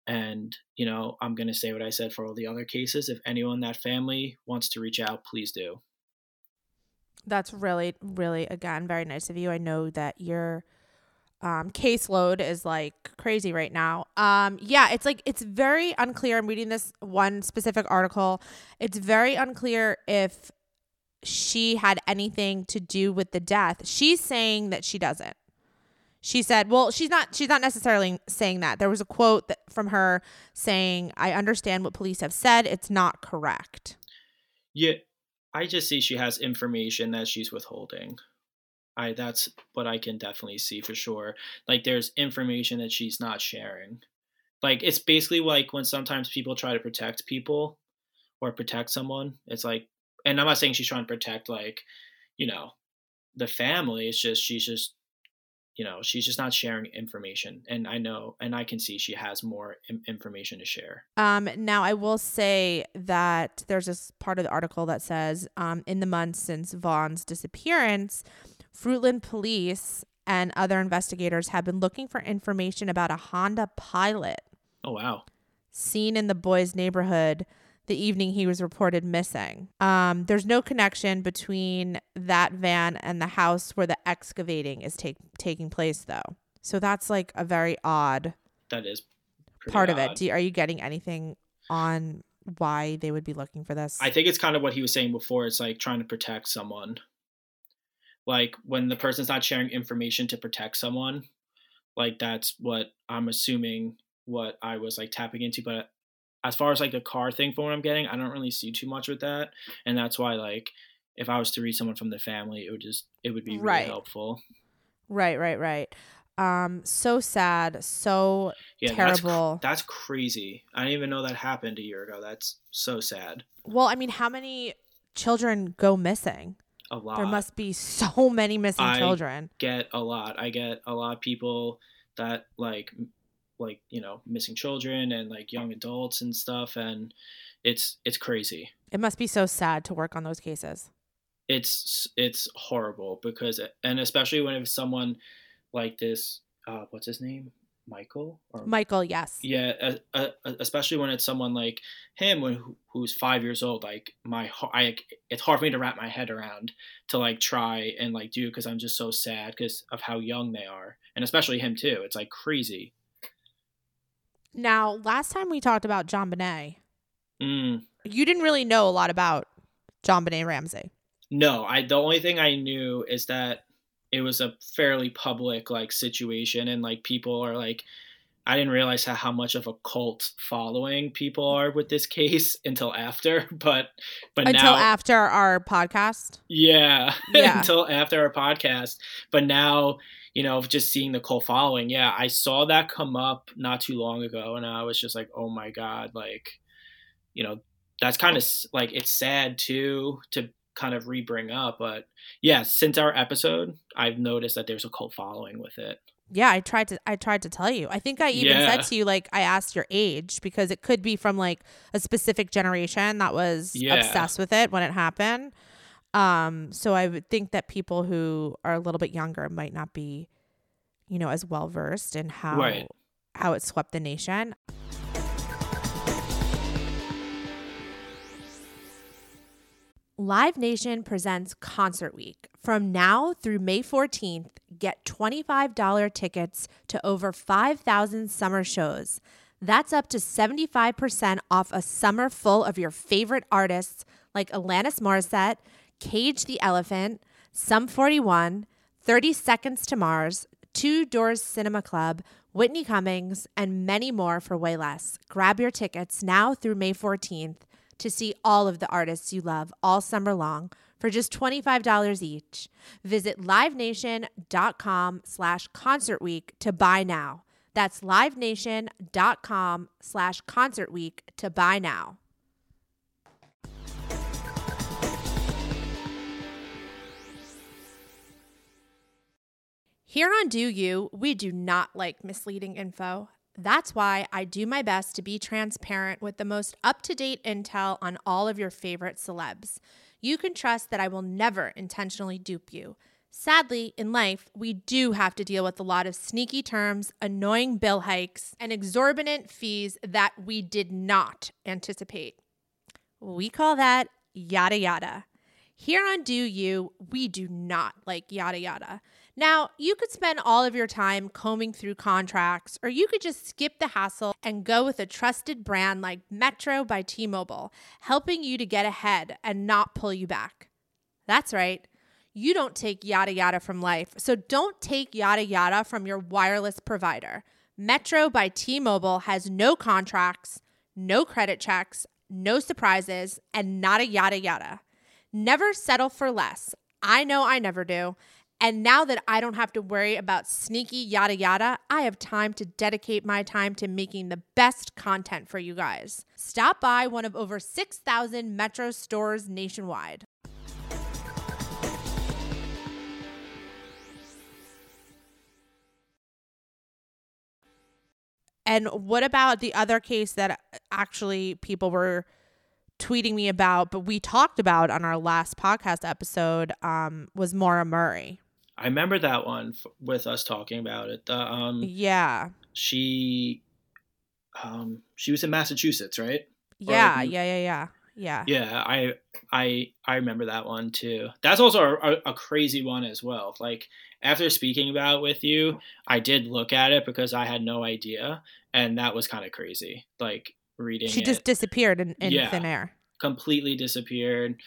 and you know i'm going to say what i said for all the other cases if anyone in that family wants to reach out please do that's really really again very nice of you. I know that your um caseload is like crazy right now. Um yeah, it's like it's very unclear. I'm reading this one specific article. It's very unclear if she had anything to do with the death. She's saying that she doesn't. She said, well, she's not she's not necessarily saying that. There was a quote that, from her saying, "I understand what police have said. It's not correct." yeah i just see she has information that she's withholding. I that's what i can definitely see for sure. Like there's information that she's not sharing. Like it's basically like when sometimes people try to protect people or protect someone it's like and i'm not saying she's trying to protect like you know the family it's just she's just you know she's just not sharing information and i know and i can see she has more Im- information to share. Um, now I will say that there's this part of the article that says, um, in the months since Vaughan's disappearance, Fruitland police and other investigators have been looking for information about a Honda Pilot oh wow. seen in the boy's neighborhood the evening he was reported missing. Um, there's no connection between that van and the house where the excavating is take, taking place, though. So that's like a very odd that is part of it. Do you, are you getting anything on why they would be looking for this? I think it's kind of what he was saying before. It's like trying to protect someone. Like when the person's not sharing information to protect someone, like that's what I'm assuming what I was like tapping into. But as far as like the car thing from what I'm getting, I don't really see too much with that. And that's why like if I was to read someone from the family, it would just it would be really Right. helpful. Right, right, right. Um, so sad, so Yeah, that's terrible. That's, crazy. I didn't even know that happened a year ago. That's so sad. well, I mean, how many children go missing? A lot. There must be so many missing I- children. get a lot. I get a lot of people that like like you know missing children and like young adults and stuff and it's it's crazy. It must be so sad to work on those cases. It's it's horrible because and especially when it's someone like this uh what's his name? Michael or Michael, yes. yeah, uh, uh, especially when it's someone like him, when, who- who's five years old. Like my, I, it's hard for me to wrap my head around to like try and like do because I'm just so sad because of how young they are, and especially him too. It's like crazy. Now, last time we talked about JonBenét, Mm, you didn't really know a lot about JonBenét Ramsey. no, I. The only thing I knew is that it was a fairly public like situation, and like people are like. I didn't realize how, how much of a cult following people are with this case until after, but but Until now after our podcast. Yeah, Yeah. until after our podcast. But now, you know, just seeing the cult following, yeah, I saw that come up not too long ago, and I was just like, oh my god, like, you know, that's kind of like it's sad too to kind of re-bring up, but yeah, since our episode, I've noticed that there's a cult following with it. Yeah, I tried to I tried to tell you. I think I even Yeah. said to you like I asked your age because it could be from like a specific generation that was Yeah. obsessed with it when it happened. Um so I would think that people who are a little bit younger might not be you know as well versed in how Right. how it swept the nation. Live Nation presents Concert Week. From now through May 14th, get $25 tickets to over 5,000 summer shows. That's up to 75% off a summer full of your favorite artists like Alanis Morissette, Cage the Elephant, Sum 41, 30 Seconds to Mars, Two Door Cinema Club, Whitney Cummings, and many more for way less. Grab your tickets now through May 14th to see all of the artists you love all summer long for just $25 each. Visit livenation.com slash concert week to buy now. That's livenation.com slash concert week to buy now. Here on Deux U, we do not like misleading info. That's why I do my best to be transparent with the most up to date intel on all of your favorite celebs. You can trust that I will never intentionally dupe you. Sadly, in life, we do have to deal with a lot of sneaky terms, annoying bill hikes, and exorbitant fees that we did not anticipate. We call that yada yada. Here on Deux U, we do not like yada yada. Now, you could spend all of your time combing through contracts, or you could just skip the hassle and go with a trusted brand like Metro by T Mobile, helping you to get ahead and not pull you back. That's right. You don't take yada yada from life, so don't take yada yada from your wireless provider. Metro by T Mobile has no contracts, no credit checks, no surprises, and not a yada yada. Never settle for less. I know I never do. And now that I don't have to worry about sneaky yada yada, I have time to dedicate my time to making the best content for you guys. Stop by one of over 6,000 Metro stores nationwide. And what about the other case that actually people were tweeting me about, but we talked about on our last podcast episode um, was Maura Murray. I remember that one f- with us talking about it. The, um, Yeah. she, um, she was in Massachusetts, right? Yeah, like- yeah, yeah, yeah. Yeah. Yeah, I, I, I remember that one too. That's also a, a, a crazy one as well. Like after speaking about it with you, I did look at it because I had no idea, and that was kind of crazy. Like reading She it. just disappeared in, in Yeah. thin air. completely disappeared.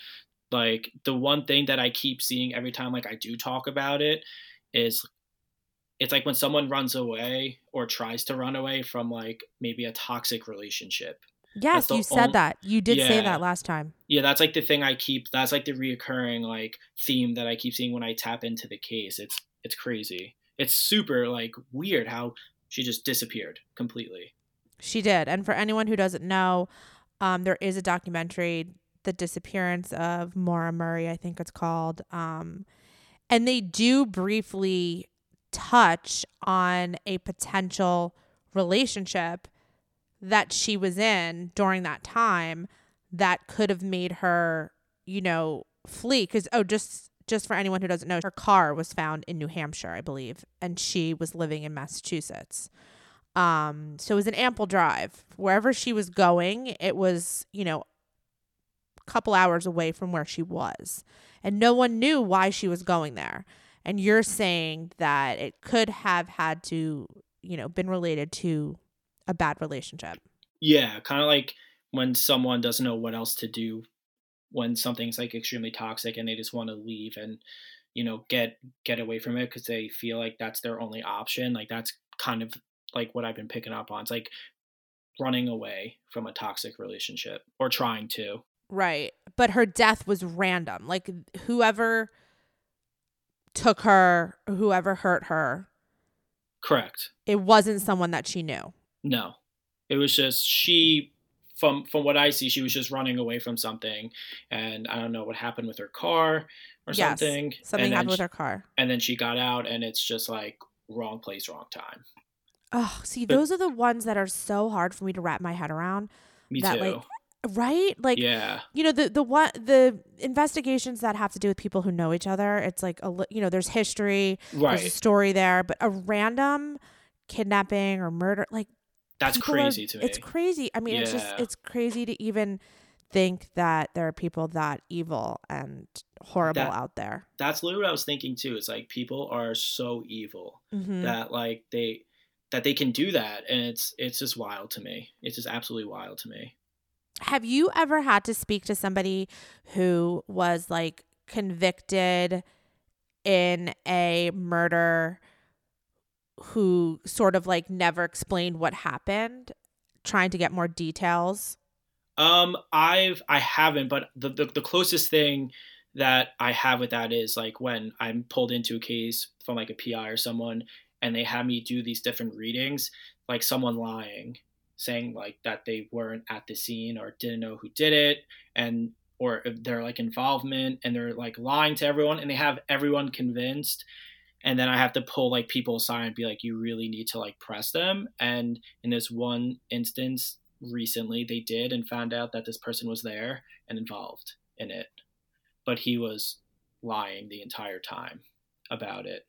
Like the one thing that I keep seeing every time like I do talk about it is it's like when someone runs away or tries to run away from like maybe a toxic relationship. Yes, you said that. You did say that last time. Yeah, that's like the thing I keep that's like the reoccurring like theme that I keep seeing when I tap into the case. It's it's crazy. It's super like weird how she just disappeared completely. She did. And for anyone who doesn't know, um, there is a documentary, The Disappearance of Maura Murray, I think it's called. Um, and they do briefly touch on a potential relationship that she was in during that time that could have made her, you know, flee. Because, oh, just just for anyone who doesn't know, her car was found in New Hampshire, I believe, and she was living in Massachusetts. Um, so it was an ample drive. Wherever she was going, it was, you know, couple hours away from where she was. And no one knew why she was going there. And you're saying that it could have had to, you know, been related to a bad relationship. Yeah, kind of like when someone doesn't know what else to do when something's like extremely toxic and they just want to leave and you know get get away from it because they feel like that's their only option. Like that's kind of like what I've been picking up on. It's like running away from a toxic relationship or trying to. Right. But her death was random. Like whoever took her, whoever hurt her, Correct. it wasn't someone that she knew. No, it was just she. From from what I see, she was just running away from something, and I don't know what happened with her car or Yes, something. Something happened with she- her car. and then she got out and it's just like wrong place wrong time Oh, see, But- those are the ones that are so hard for me to wrap my head around. me That, too like, Right? Like yeah you know the the what the investigations that have to do with people who know each other it's like a you know there's history there's a story there but a random kidnapping or murder like that's people are- crazy to me it's crazy i mean it's just it's crazy to even think that there are people that evil and horrible That- out there. That's literally what I was thinking too. It's like people are so evil Mhm. that like they that they can do that and it's it's just wild to me. It's just absolutely wild to me. Have you ever had to speak to somebody who was like convicted in a murder who sort of like never explained what happened, trying to get more details? Um, I've I haven't, but the, the the closest thing that I have with that is like when I'm pulled into a case from like a PI or someone, and they have me do these different readings, like someone lying, saying like that they weren't at the scene or didn't know who did it, and or their like involvement and they're like lying to everyone, and they have everyone convinced. And then I have to pull like people aside and be like, you really need to like press them. And in this one instance, recently they did and found out that this person was there and involved in it but he was lying the entire time about it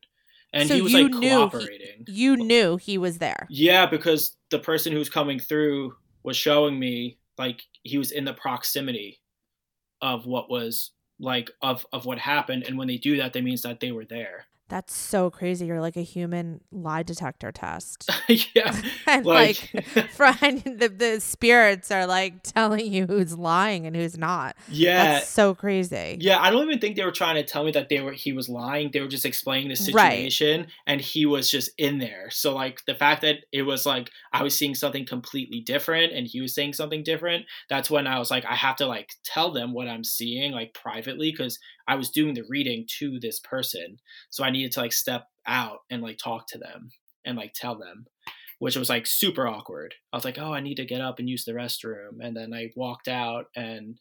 and So he was you like knew he- You knew he was there. yeah because the person who was coming through was showing me like he was in the proximity of what was like of of what happened. And when they do that that means that they were there That's so crazy. You're like a human lie detector test. yeah and like, like, Brian, the, the spirits are like telling you who's lying and who's not. yeah That's so crazy. Yeah, I don't even think they were trying to tell me that they were he was lying. They were just explaining the Right. situation and he was just in there. So like the fact that it was like I was seeing something completely different and he was saying something different, that's when I was like I have to like tell them what I'm seeing like privately cuz I was doing the reading to this person. So I needed to like step out and like talk to them and like tell them which was like super awkward. I was like, "Oh, I need to get up and use the restroom." And then I walked out and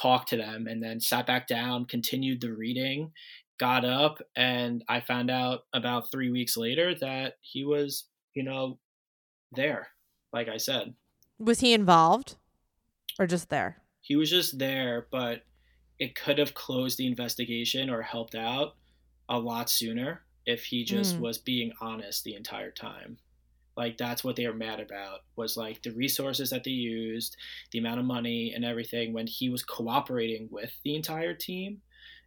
talked to them and then sat back down, continued the reading, got up, and I found out about three weeks later that he was, you know, there, like I said. Was he involved or just there? He was just there, but it could have closed the investigation or helped out a lot sooner if he just Mm. was being honest the entire time. Like that's what they were mad about was like the resources that they used, the amount of money and everything when he was cooperating with the entire team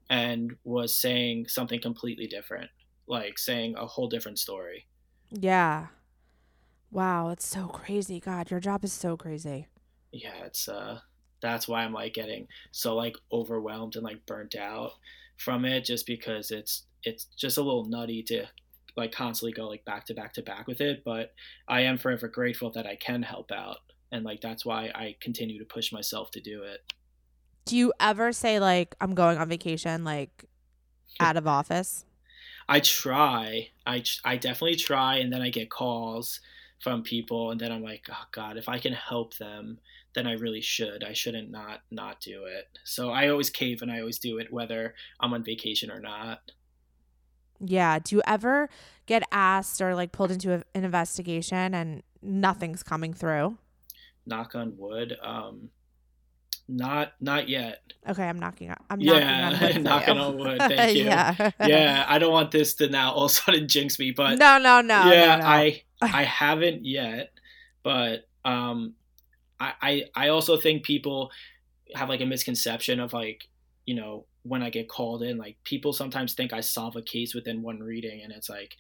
and was saying something completely different, like saying a whole different story. Yeah. Wow, it's so crazy. God, your job is so crazy. yeah it's uh that's why i'm like getting so like overwhelmed and like burnt out from it just because it's it's just a little nutty to like constantly go like back to back to back with it. But i am forever grateful that i can help out and like that's why i continue to push myself to do it. Do you ever say like I'm going on vacation like out of office? i try. I i definitely try and then i get calls from people and then i'm like oh god if i can help them then i really should i shouldn't not not do it so i always cave and i always do it whether i'm on vacation or not Yeah. Do you ever get asked or like pulled into a, an investigation and nothing's coming through? knock on wood um not not yet Okay, I'm knocking on. I'm Yeah, knocking on wood. knocking on wood, thank you. yeah. yeah i don't want this to now all of a sudden jinx me but no, no, no. yeah no, no. i i haven't yet but um I, I i also think people have like a misconception of like you know when i get called in like people sometimes think i solve a case within one reading and it's like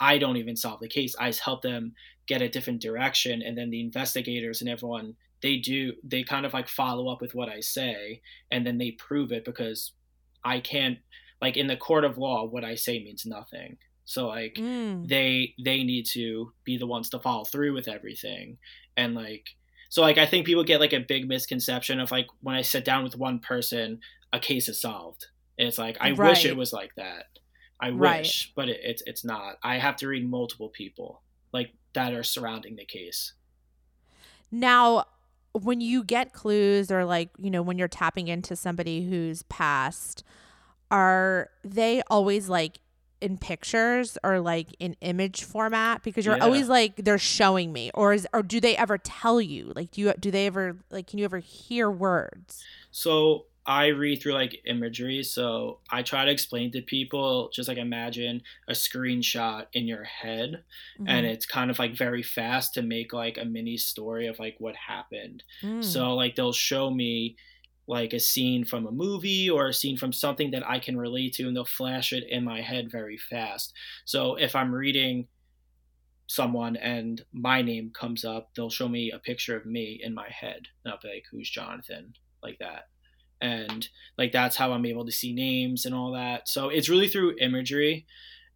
i don't even solve the case. I help them get a different direction and then the investigators and everyone they do they kind of like follow up with what i say and then they prove it because i can't like in the court of law what i say means nothing so like Mm. they they need to be the ones to follow through with everything. And like so like i think people get like a big misconception of like when i sit down with one person a case is solved. And it's like i wish it was like that. I Right. wish but it, it's it's not. I have to read multiple people like that are surrounding the case. Now, when you get clues or like, you know, when you're tapping into somebody who's passed, are they always like in pictures or like in image format because you're Yeah. always like they're showing me or is or do they ever tell you like do you do they ever like can you ever hear words So I read through like imagery, so I try to explain to people just like imagine a screenshot in your head, and Mhm. it's kind of like very fast to make like a mini story of like what happened. Mm. So like they'll show me like a scene from a movie or a scene from something that I can relate to, and they'll flash it in my head very fast. So if I'm reading someone and my name comes up, they'll show me a picture of me in my head, and I'll be like, "Who's Jonathan?" Like that, and like that's how I'm able to see names and all that. So it's really through imagery,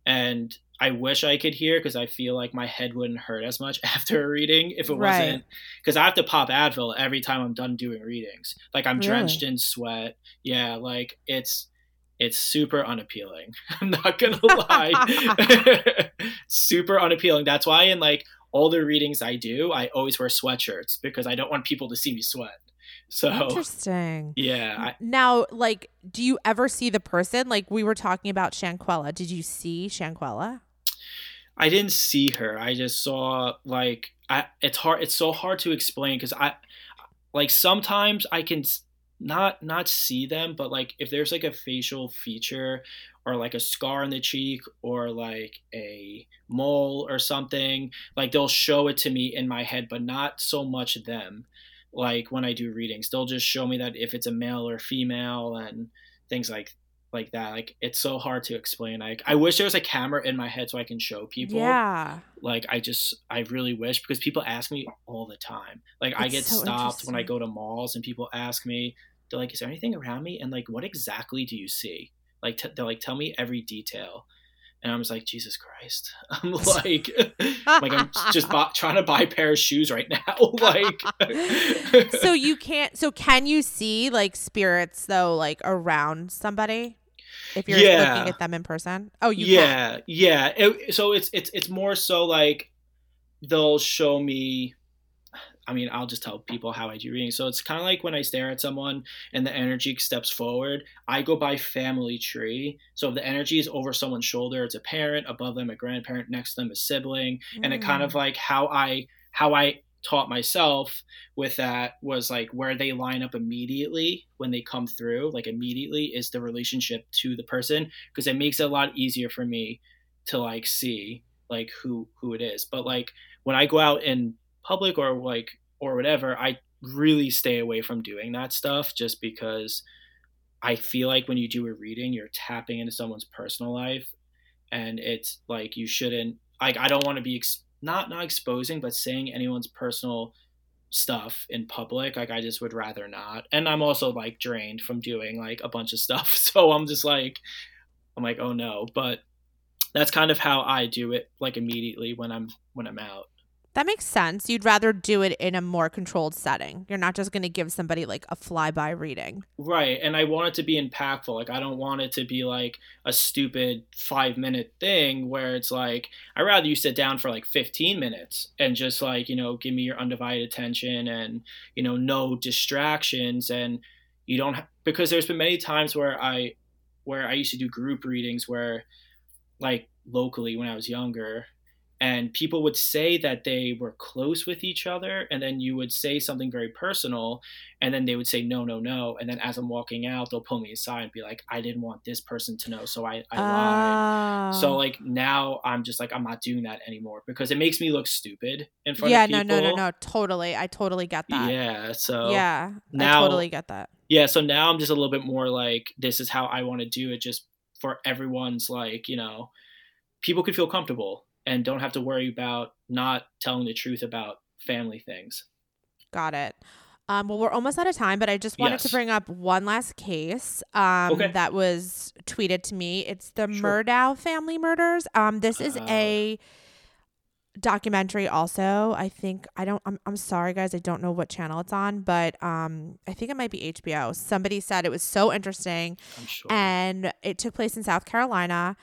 and I wish I could hear because I feel like my head wouldn't hurt as much after a reading if it Right. wasn't because I have to pop Advil every time I'm done doing readings. Like I'm drenched in sweat. Yeah, like it's it's super unappealing. I'm not gonna lie. super unappealing. That's why in like all the readings I do, I always wear sweatshirts because I don't want people to see me sweat. So Interesting. yeah, I, Now, like, do you ever see the person? Like, we were talking about Shanquella. Did you see Shanquella? I didn't see her. I just saw like I. It's hard. It's so hard to explain because I, like sometimes I can not not see them, but like if there's like a facial feature or like a scar on the cheek or like a mole or something, like they'll show it to me in my head, but not so much them. Like when I do readings, they'll just show me that if it's a male or female and things like like that. Like it's so hard to explain. Like I wish there was a camera in my head so I can show people. Yeah. Like I just I really wish because people ask me all the time. Like I get so stopped when I go to malls and people ask me, they're like, "Is there anything around me?" And like, what exactly do you see? Like t- they're like, tell me every detail. And I'm just like, Jesus Christ! I'm like, like I'm just bu- trying to buy a pair of shoes right now. like, so you can't. So can you see like spirits though, like around somebody? If you're Yeah. looking at them in person. Oh, you can. yeah yeah It- so it's it's it's more so like they'll show me i mean i'll just tell people how i do reading so it's kind of like when i stare at someone and the energy steps forward i go by family tree so if the energy is over someone's shoulder it's a parent above them a grandparent next to them a sibling and it kind Mm. of like how i how i taught myself with that was like where they line up immediately when they come through like immediately is the relationship to the person because it makes it a lot easier for me to like see like who who it is. But like when i go out in public or like or whatever i really stay away from doing that stuff just because i feel like when you do a reading you're tapping into someone's personal life and it's like you shouldn't like i don't want to be not not exposing but saying anyone's personal stuff in public like i just would rather not. And i'm also like drained from doing like a bunch of stuff. So i'm just like i'm like oh no. But that's kind of how i do it like immediately when i'm when i'm out That makes sense. You'd rather do it in a more controlled setting. You're not just going to give somebody like a flyby reading. right and i want it to be impactful like i don't want it to be like a stupid five minute thing where it's like I'd rather you sit down for like 15 minutes and just like you know give me your undivided attention and you know no distractions and you don't ha- because there's been many times where i where i used to do group readings where like locally when i was younger and people would say that they were close with each other and then you would say something very personal and then they would say no no no and then as i'm walking out they'll pull me aside and be like i didn't want this person to know so i, I lied Oh. so like now i'm just like i'm not doing that anymore because it makes me look stupid in front yeah, of no, no, no, no. Totally. I totally get that. yeah so yeah. now- I totally get that. yeah so now i'm just a little bit more like this is how i want to do it just for everyone's like you know people could feel comfortable and don't have to worry about not telling the truth about family things Got it. Um, well, we're almost out of time, but I just wanted to bring up one last case um, Okay. that was tweeted to me. It's the Sure. Murdaugh family murders. Um, this is Uh. a documentary. Also, I think I don't. I'm, I'm sorry, guys. I don't know what channel it's on, but um, I think it might be HBO. Somebody said it was so interesting, i'm sure and it took place in South Carolina.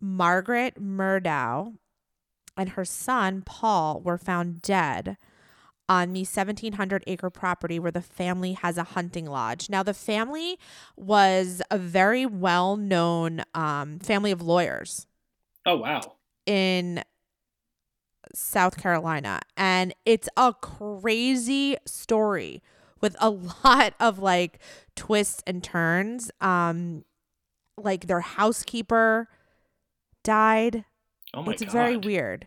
Margaret Murdaugh and her son Paul were found dead on the 1700 acre property where the family has a hunting lodge. Now, the family was a very well known um, family of lawyers oh wow in South Carolina. And it's a crazy story with a lot of like twists and turns. Um, like their housekeeper died. Oh my it's god. very weird,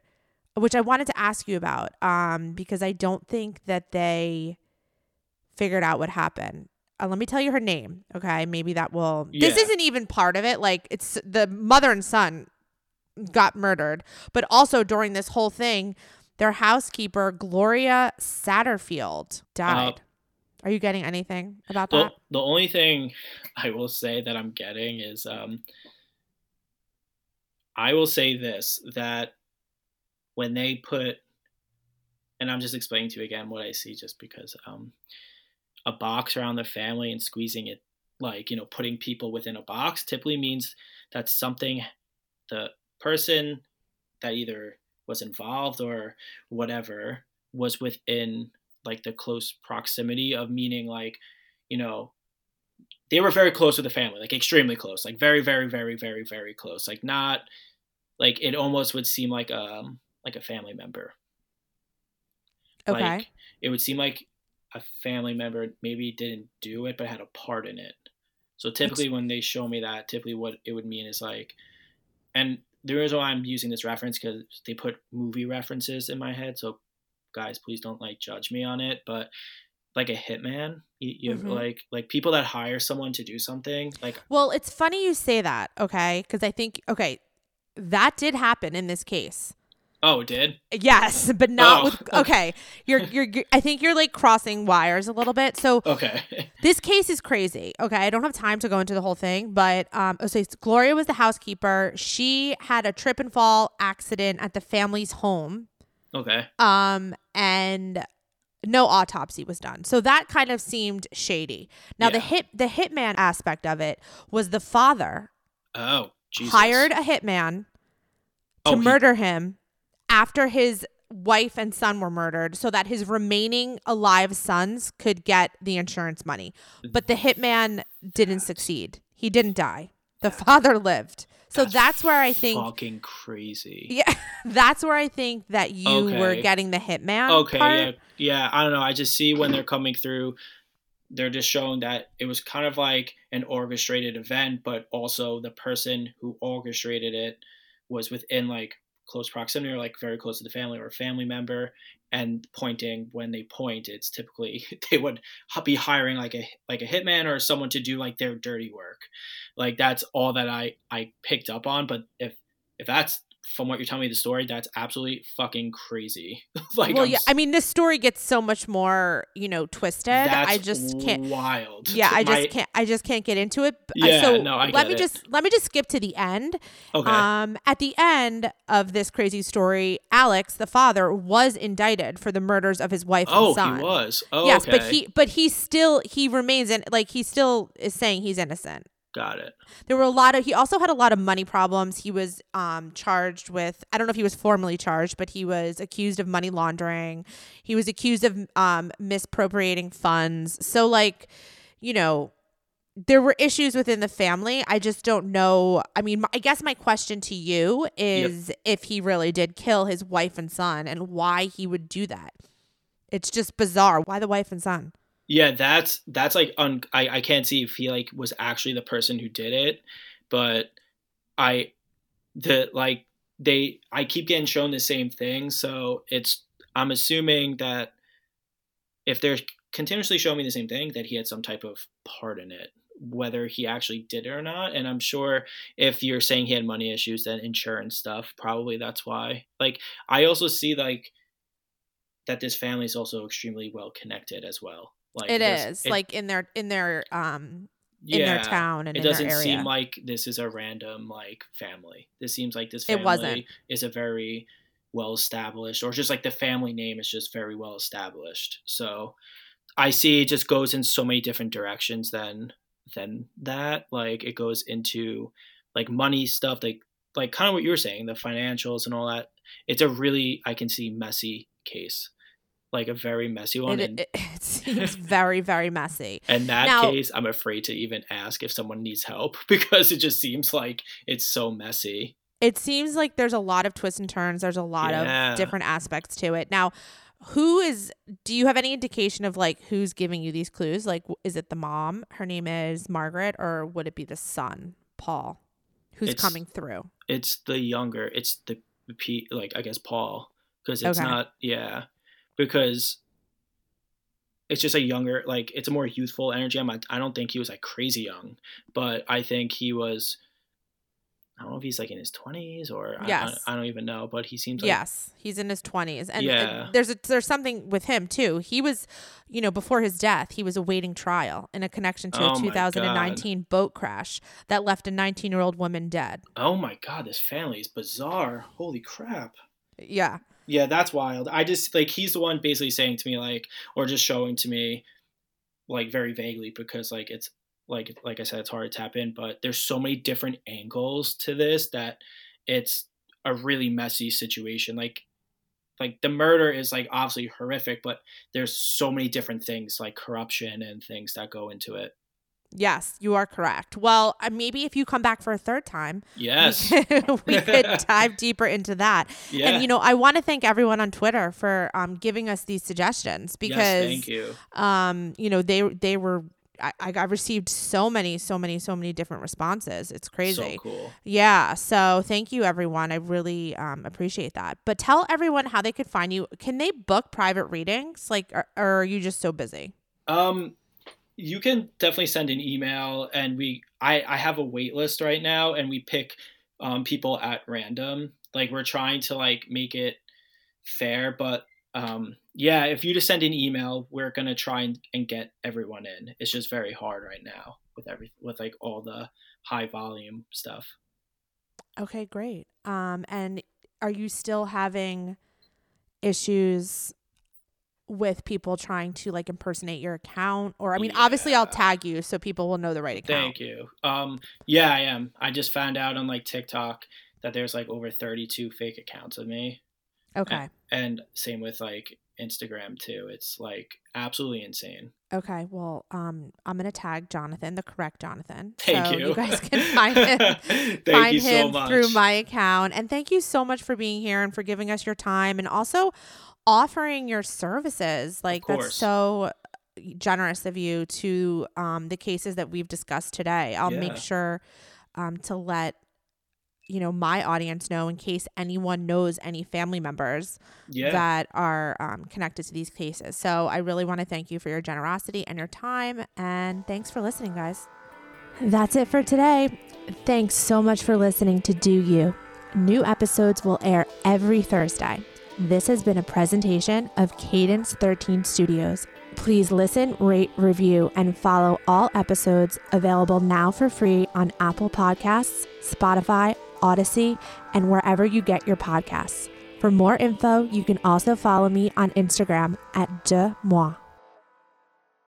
which I wanted to ask you about. Um, because I don't think that they figured out what happened. Uh, let me tell you her name. Okay, maybe that will. This isn't even part of it. Like it's the mother and son got murdered, but also during this whole thing, their housekeeper Gloria Satterfield died. Are you getting anything about Uh, The, that? the only thing I will say that I'm getting is um I will say this that when they put and I'm just explaining to you again what I see just because um a box around the family and squeezing it like you know putting people within a box typically means that something the person that either was involved or whatever was within like the close proximity of meaning like you know they were very close with the family like extremely close like very very very very very close like not like it almost would seem like um like a family member Okay. like it would seem like a family member maybe didn't do it but had a part in it so typically when they show me that typically what it would mean is like and the reason why i'm using this reference because they put movie references in my head so guys please don't like judge me on it but like a hitman you, you Mhm. like like people that hire someone to do something like Well, it's funny you say that, okay? Because I think, okay, that did happen in this case. oh it did Yes, but not Oh, with. okay. Okay, you're, you're you're. I think you're like crossing wires a little bit. So okay this case is crazy. Okay, I don't have time to go into the whole thing, but um, oh, so Gloria was the housekeeper. She had a trip and fall accident at the family's home. okay Um, and no autopsy was done. So that kind of seemed shady. Now the hit the hitman aspect of it was the father oh Jesus. hired a hitman to Oh, he- murder him after his wife and son were murdered so that his remaining alive sons could get the insurance money. Mm-hmm. But the hitman didn't succeed. He didn't die. The father lived. So that's, where I think fucking crazy yeah, that's where I think that you were getting the hitman. okay part. yeah yeah i don't know i just see when they're coming through they're just showing that it was kind of like an orchestrated event but also the person who orchestrated it was within like close proximity or like very close to the family or a family member and pointing when they point it's typically they would be hiring like a like a hitman or someone to do like their dirty work. Like that's all that i i picked up on but if if that's from what you're telling me the story that's absolutely fucking crazy like well, I'm yeah. s- I mean, this story gets so much more, you know, twisted. I just can't. wild Yeah, I just My- can't. I just can't get into it. Uh, Yeah, so no, I let get me it. just let me just skip to the end. okay Um, at the end of this crazy story, Alex, the father, was indicted for the murders of his wife oh and son. he was oh yes, okay but he but he still he remains in like he still is saying he's innocent. Got it There were a lot of he also had a lot of money problems. He was um charged with I don't know if he was formally charged, but he was accused of money laundering. He was accused of um misappropriating funds. So like, you know, there were issues within the family. I just don't know. I mean, I guess my question to you is if he really did kill his wife and son and why he would do that. It's just bizarre. Why the wife and son? Yeah, that's that's like un- I I can't see if he like was actually the person who did it, but I the like they I keep getting shown the same thing, so it's I'm assuming that if they're continuously showing me the same thing, that he had some type of part in it, whether he actually did it or not. And I'm sure if you're saying he had money issues, then insurance stuff, probably that's why. Like I also see like that this family is also extremely well connected as well. Like It is it- like in their in their um in their town and it in doesn't area. seem like this is a random like family. This seems like this family It wasn't. is a very well established, or just like the family name is just very well established. So I see it just goes in so many different directions than than that. Like it goes into like money stuff, like like kind of what you were saying, the financials and all that. It's a really I can see messy case, like a very messy one. It, and, it, it seems very very messy. in that Now- case, I'm afraid to even ask if someone needs help because it just seems like it's so messy. It seems like there's a lot of twists and turns. There's a lot Yeah. of different aspects to it. Now, who is do you have any indication of like who's giving you these clues like is it the mom her name is margaret or would it be the son paul who's It's- coming through It's the younger. It's the P. Like I guess Paul, because it's Okay. not. Yeah, because it's just a younger. Like it's a more youthful energy. I'm. not- I don't think he was like crazy young, but I think he was. I don't know if he's like in his twenties or I- Yes. I, I don't even know, but he seems like yes he's in his 20s and, and there's a, there's something with him too he was you know before his death he was awaiting trial in a connection to Oh a my 2019 boat crash that left a 19 year old woman dead Oh my god, this family is bizarre. Holy crap. yeah Yeah, that's wild. I just like he's the one basically saying to me like or just showing to me like very vaguely because like it's like like I said it's hard to tap in, but there's so many different angles to this that it's a really messy situation. Like like the murder is like obviously horrific, but there's so many different things like corruption and things that go into it. Yes you are correct. Well uh, maybe if you come back for a third time we Yes. could- we could dive deeper into that. Yeah. and you know i want to thank everyone on twitter for um, giving us these suggestions because yes, thank you. um you know they they were I, I received so many so many so many different responses. It's crazy. So cool. yeah so thank you everyone. I really um, appreciate that. But tell everyone how they could find you. Can they book private readings? Like or, or are you just so busy? Um, you can definitely send an email, and we I I have a wait list right now, and we pick um people at random. Like we're trying to like make it fair, but um yeah, if you just send an email, we're gonna try and, and get everyone in. It's just very hard right now with every with like all the high volume stuff. okay great um and are you still having issues with people trying to like impersonate your account or i mean obviously i'll tag you so people will know the right account Thank you. Um, yeah, I am. I just found out on like TikTok that there's like over 32 fake accounts of me. okay and same with like Instagram too. It's like absolutely insane. Okay, well, um, I'm gonna tag Jonathan, the correct Jonathan. Thank so you. You guys can find him, Thank find you so him much. through my account. And thank you so much for being here and for giving us your time and also offering your services. Like that's so generous of you to um the cases that we've discussed today. I'll make sure um to let you know my audience know in case anyone knows any family members yeah. that are um, connected to these cases. So I really want to thank you for your generosity and your time. And thanks for listening, guys. That's it for today. Thanks so much for listening to Deux U. New episodes will air every Thursday. This has been a presentation of Cadence 13 Studios. Please listen, rate, review, and follow all episodes available now for free on Apple Podcasts, Spotify, Audacy, and wherever you get your podcasts. For more info, you can also follow me on Instagram at Deuxmoi.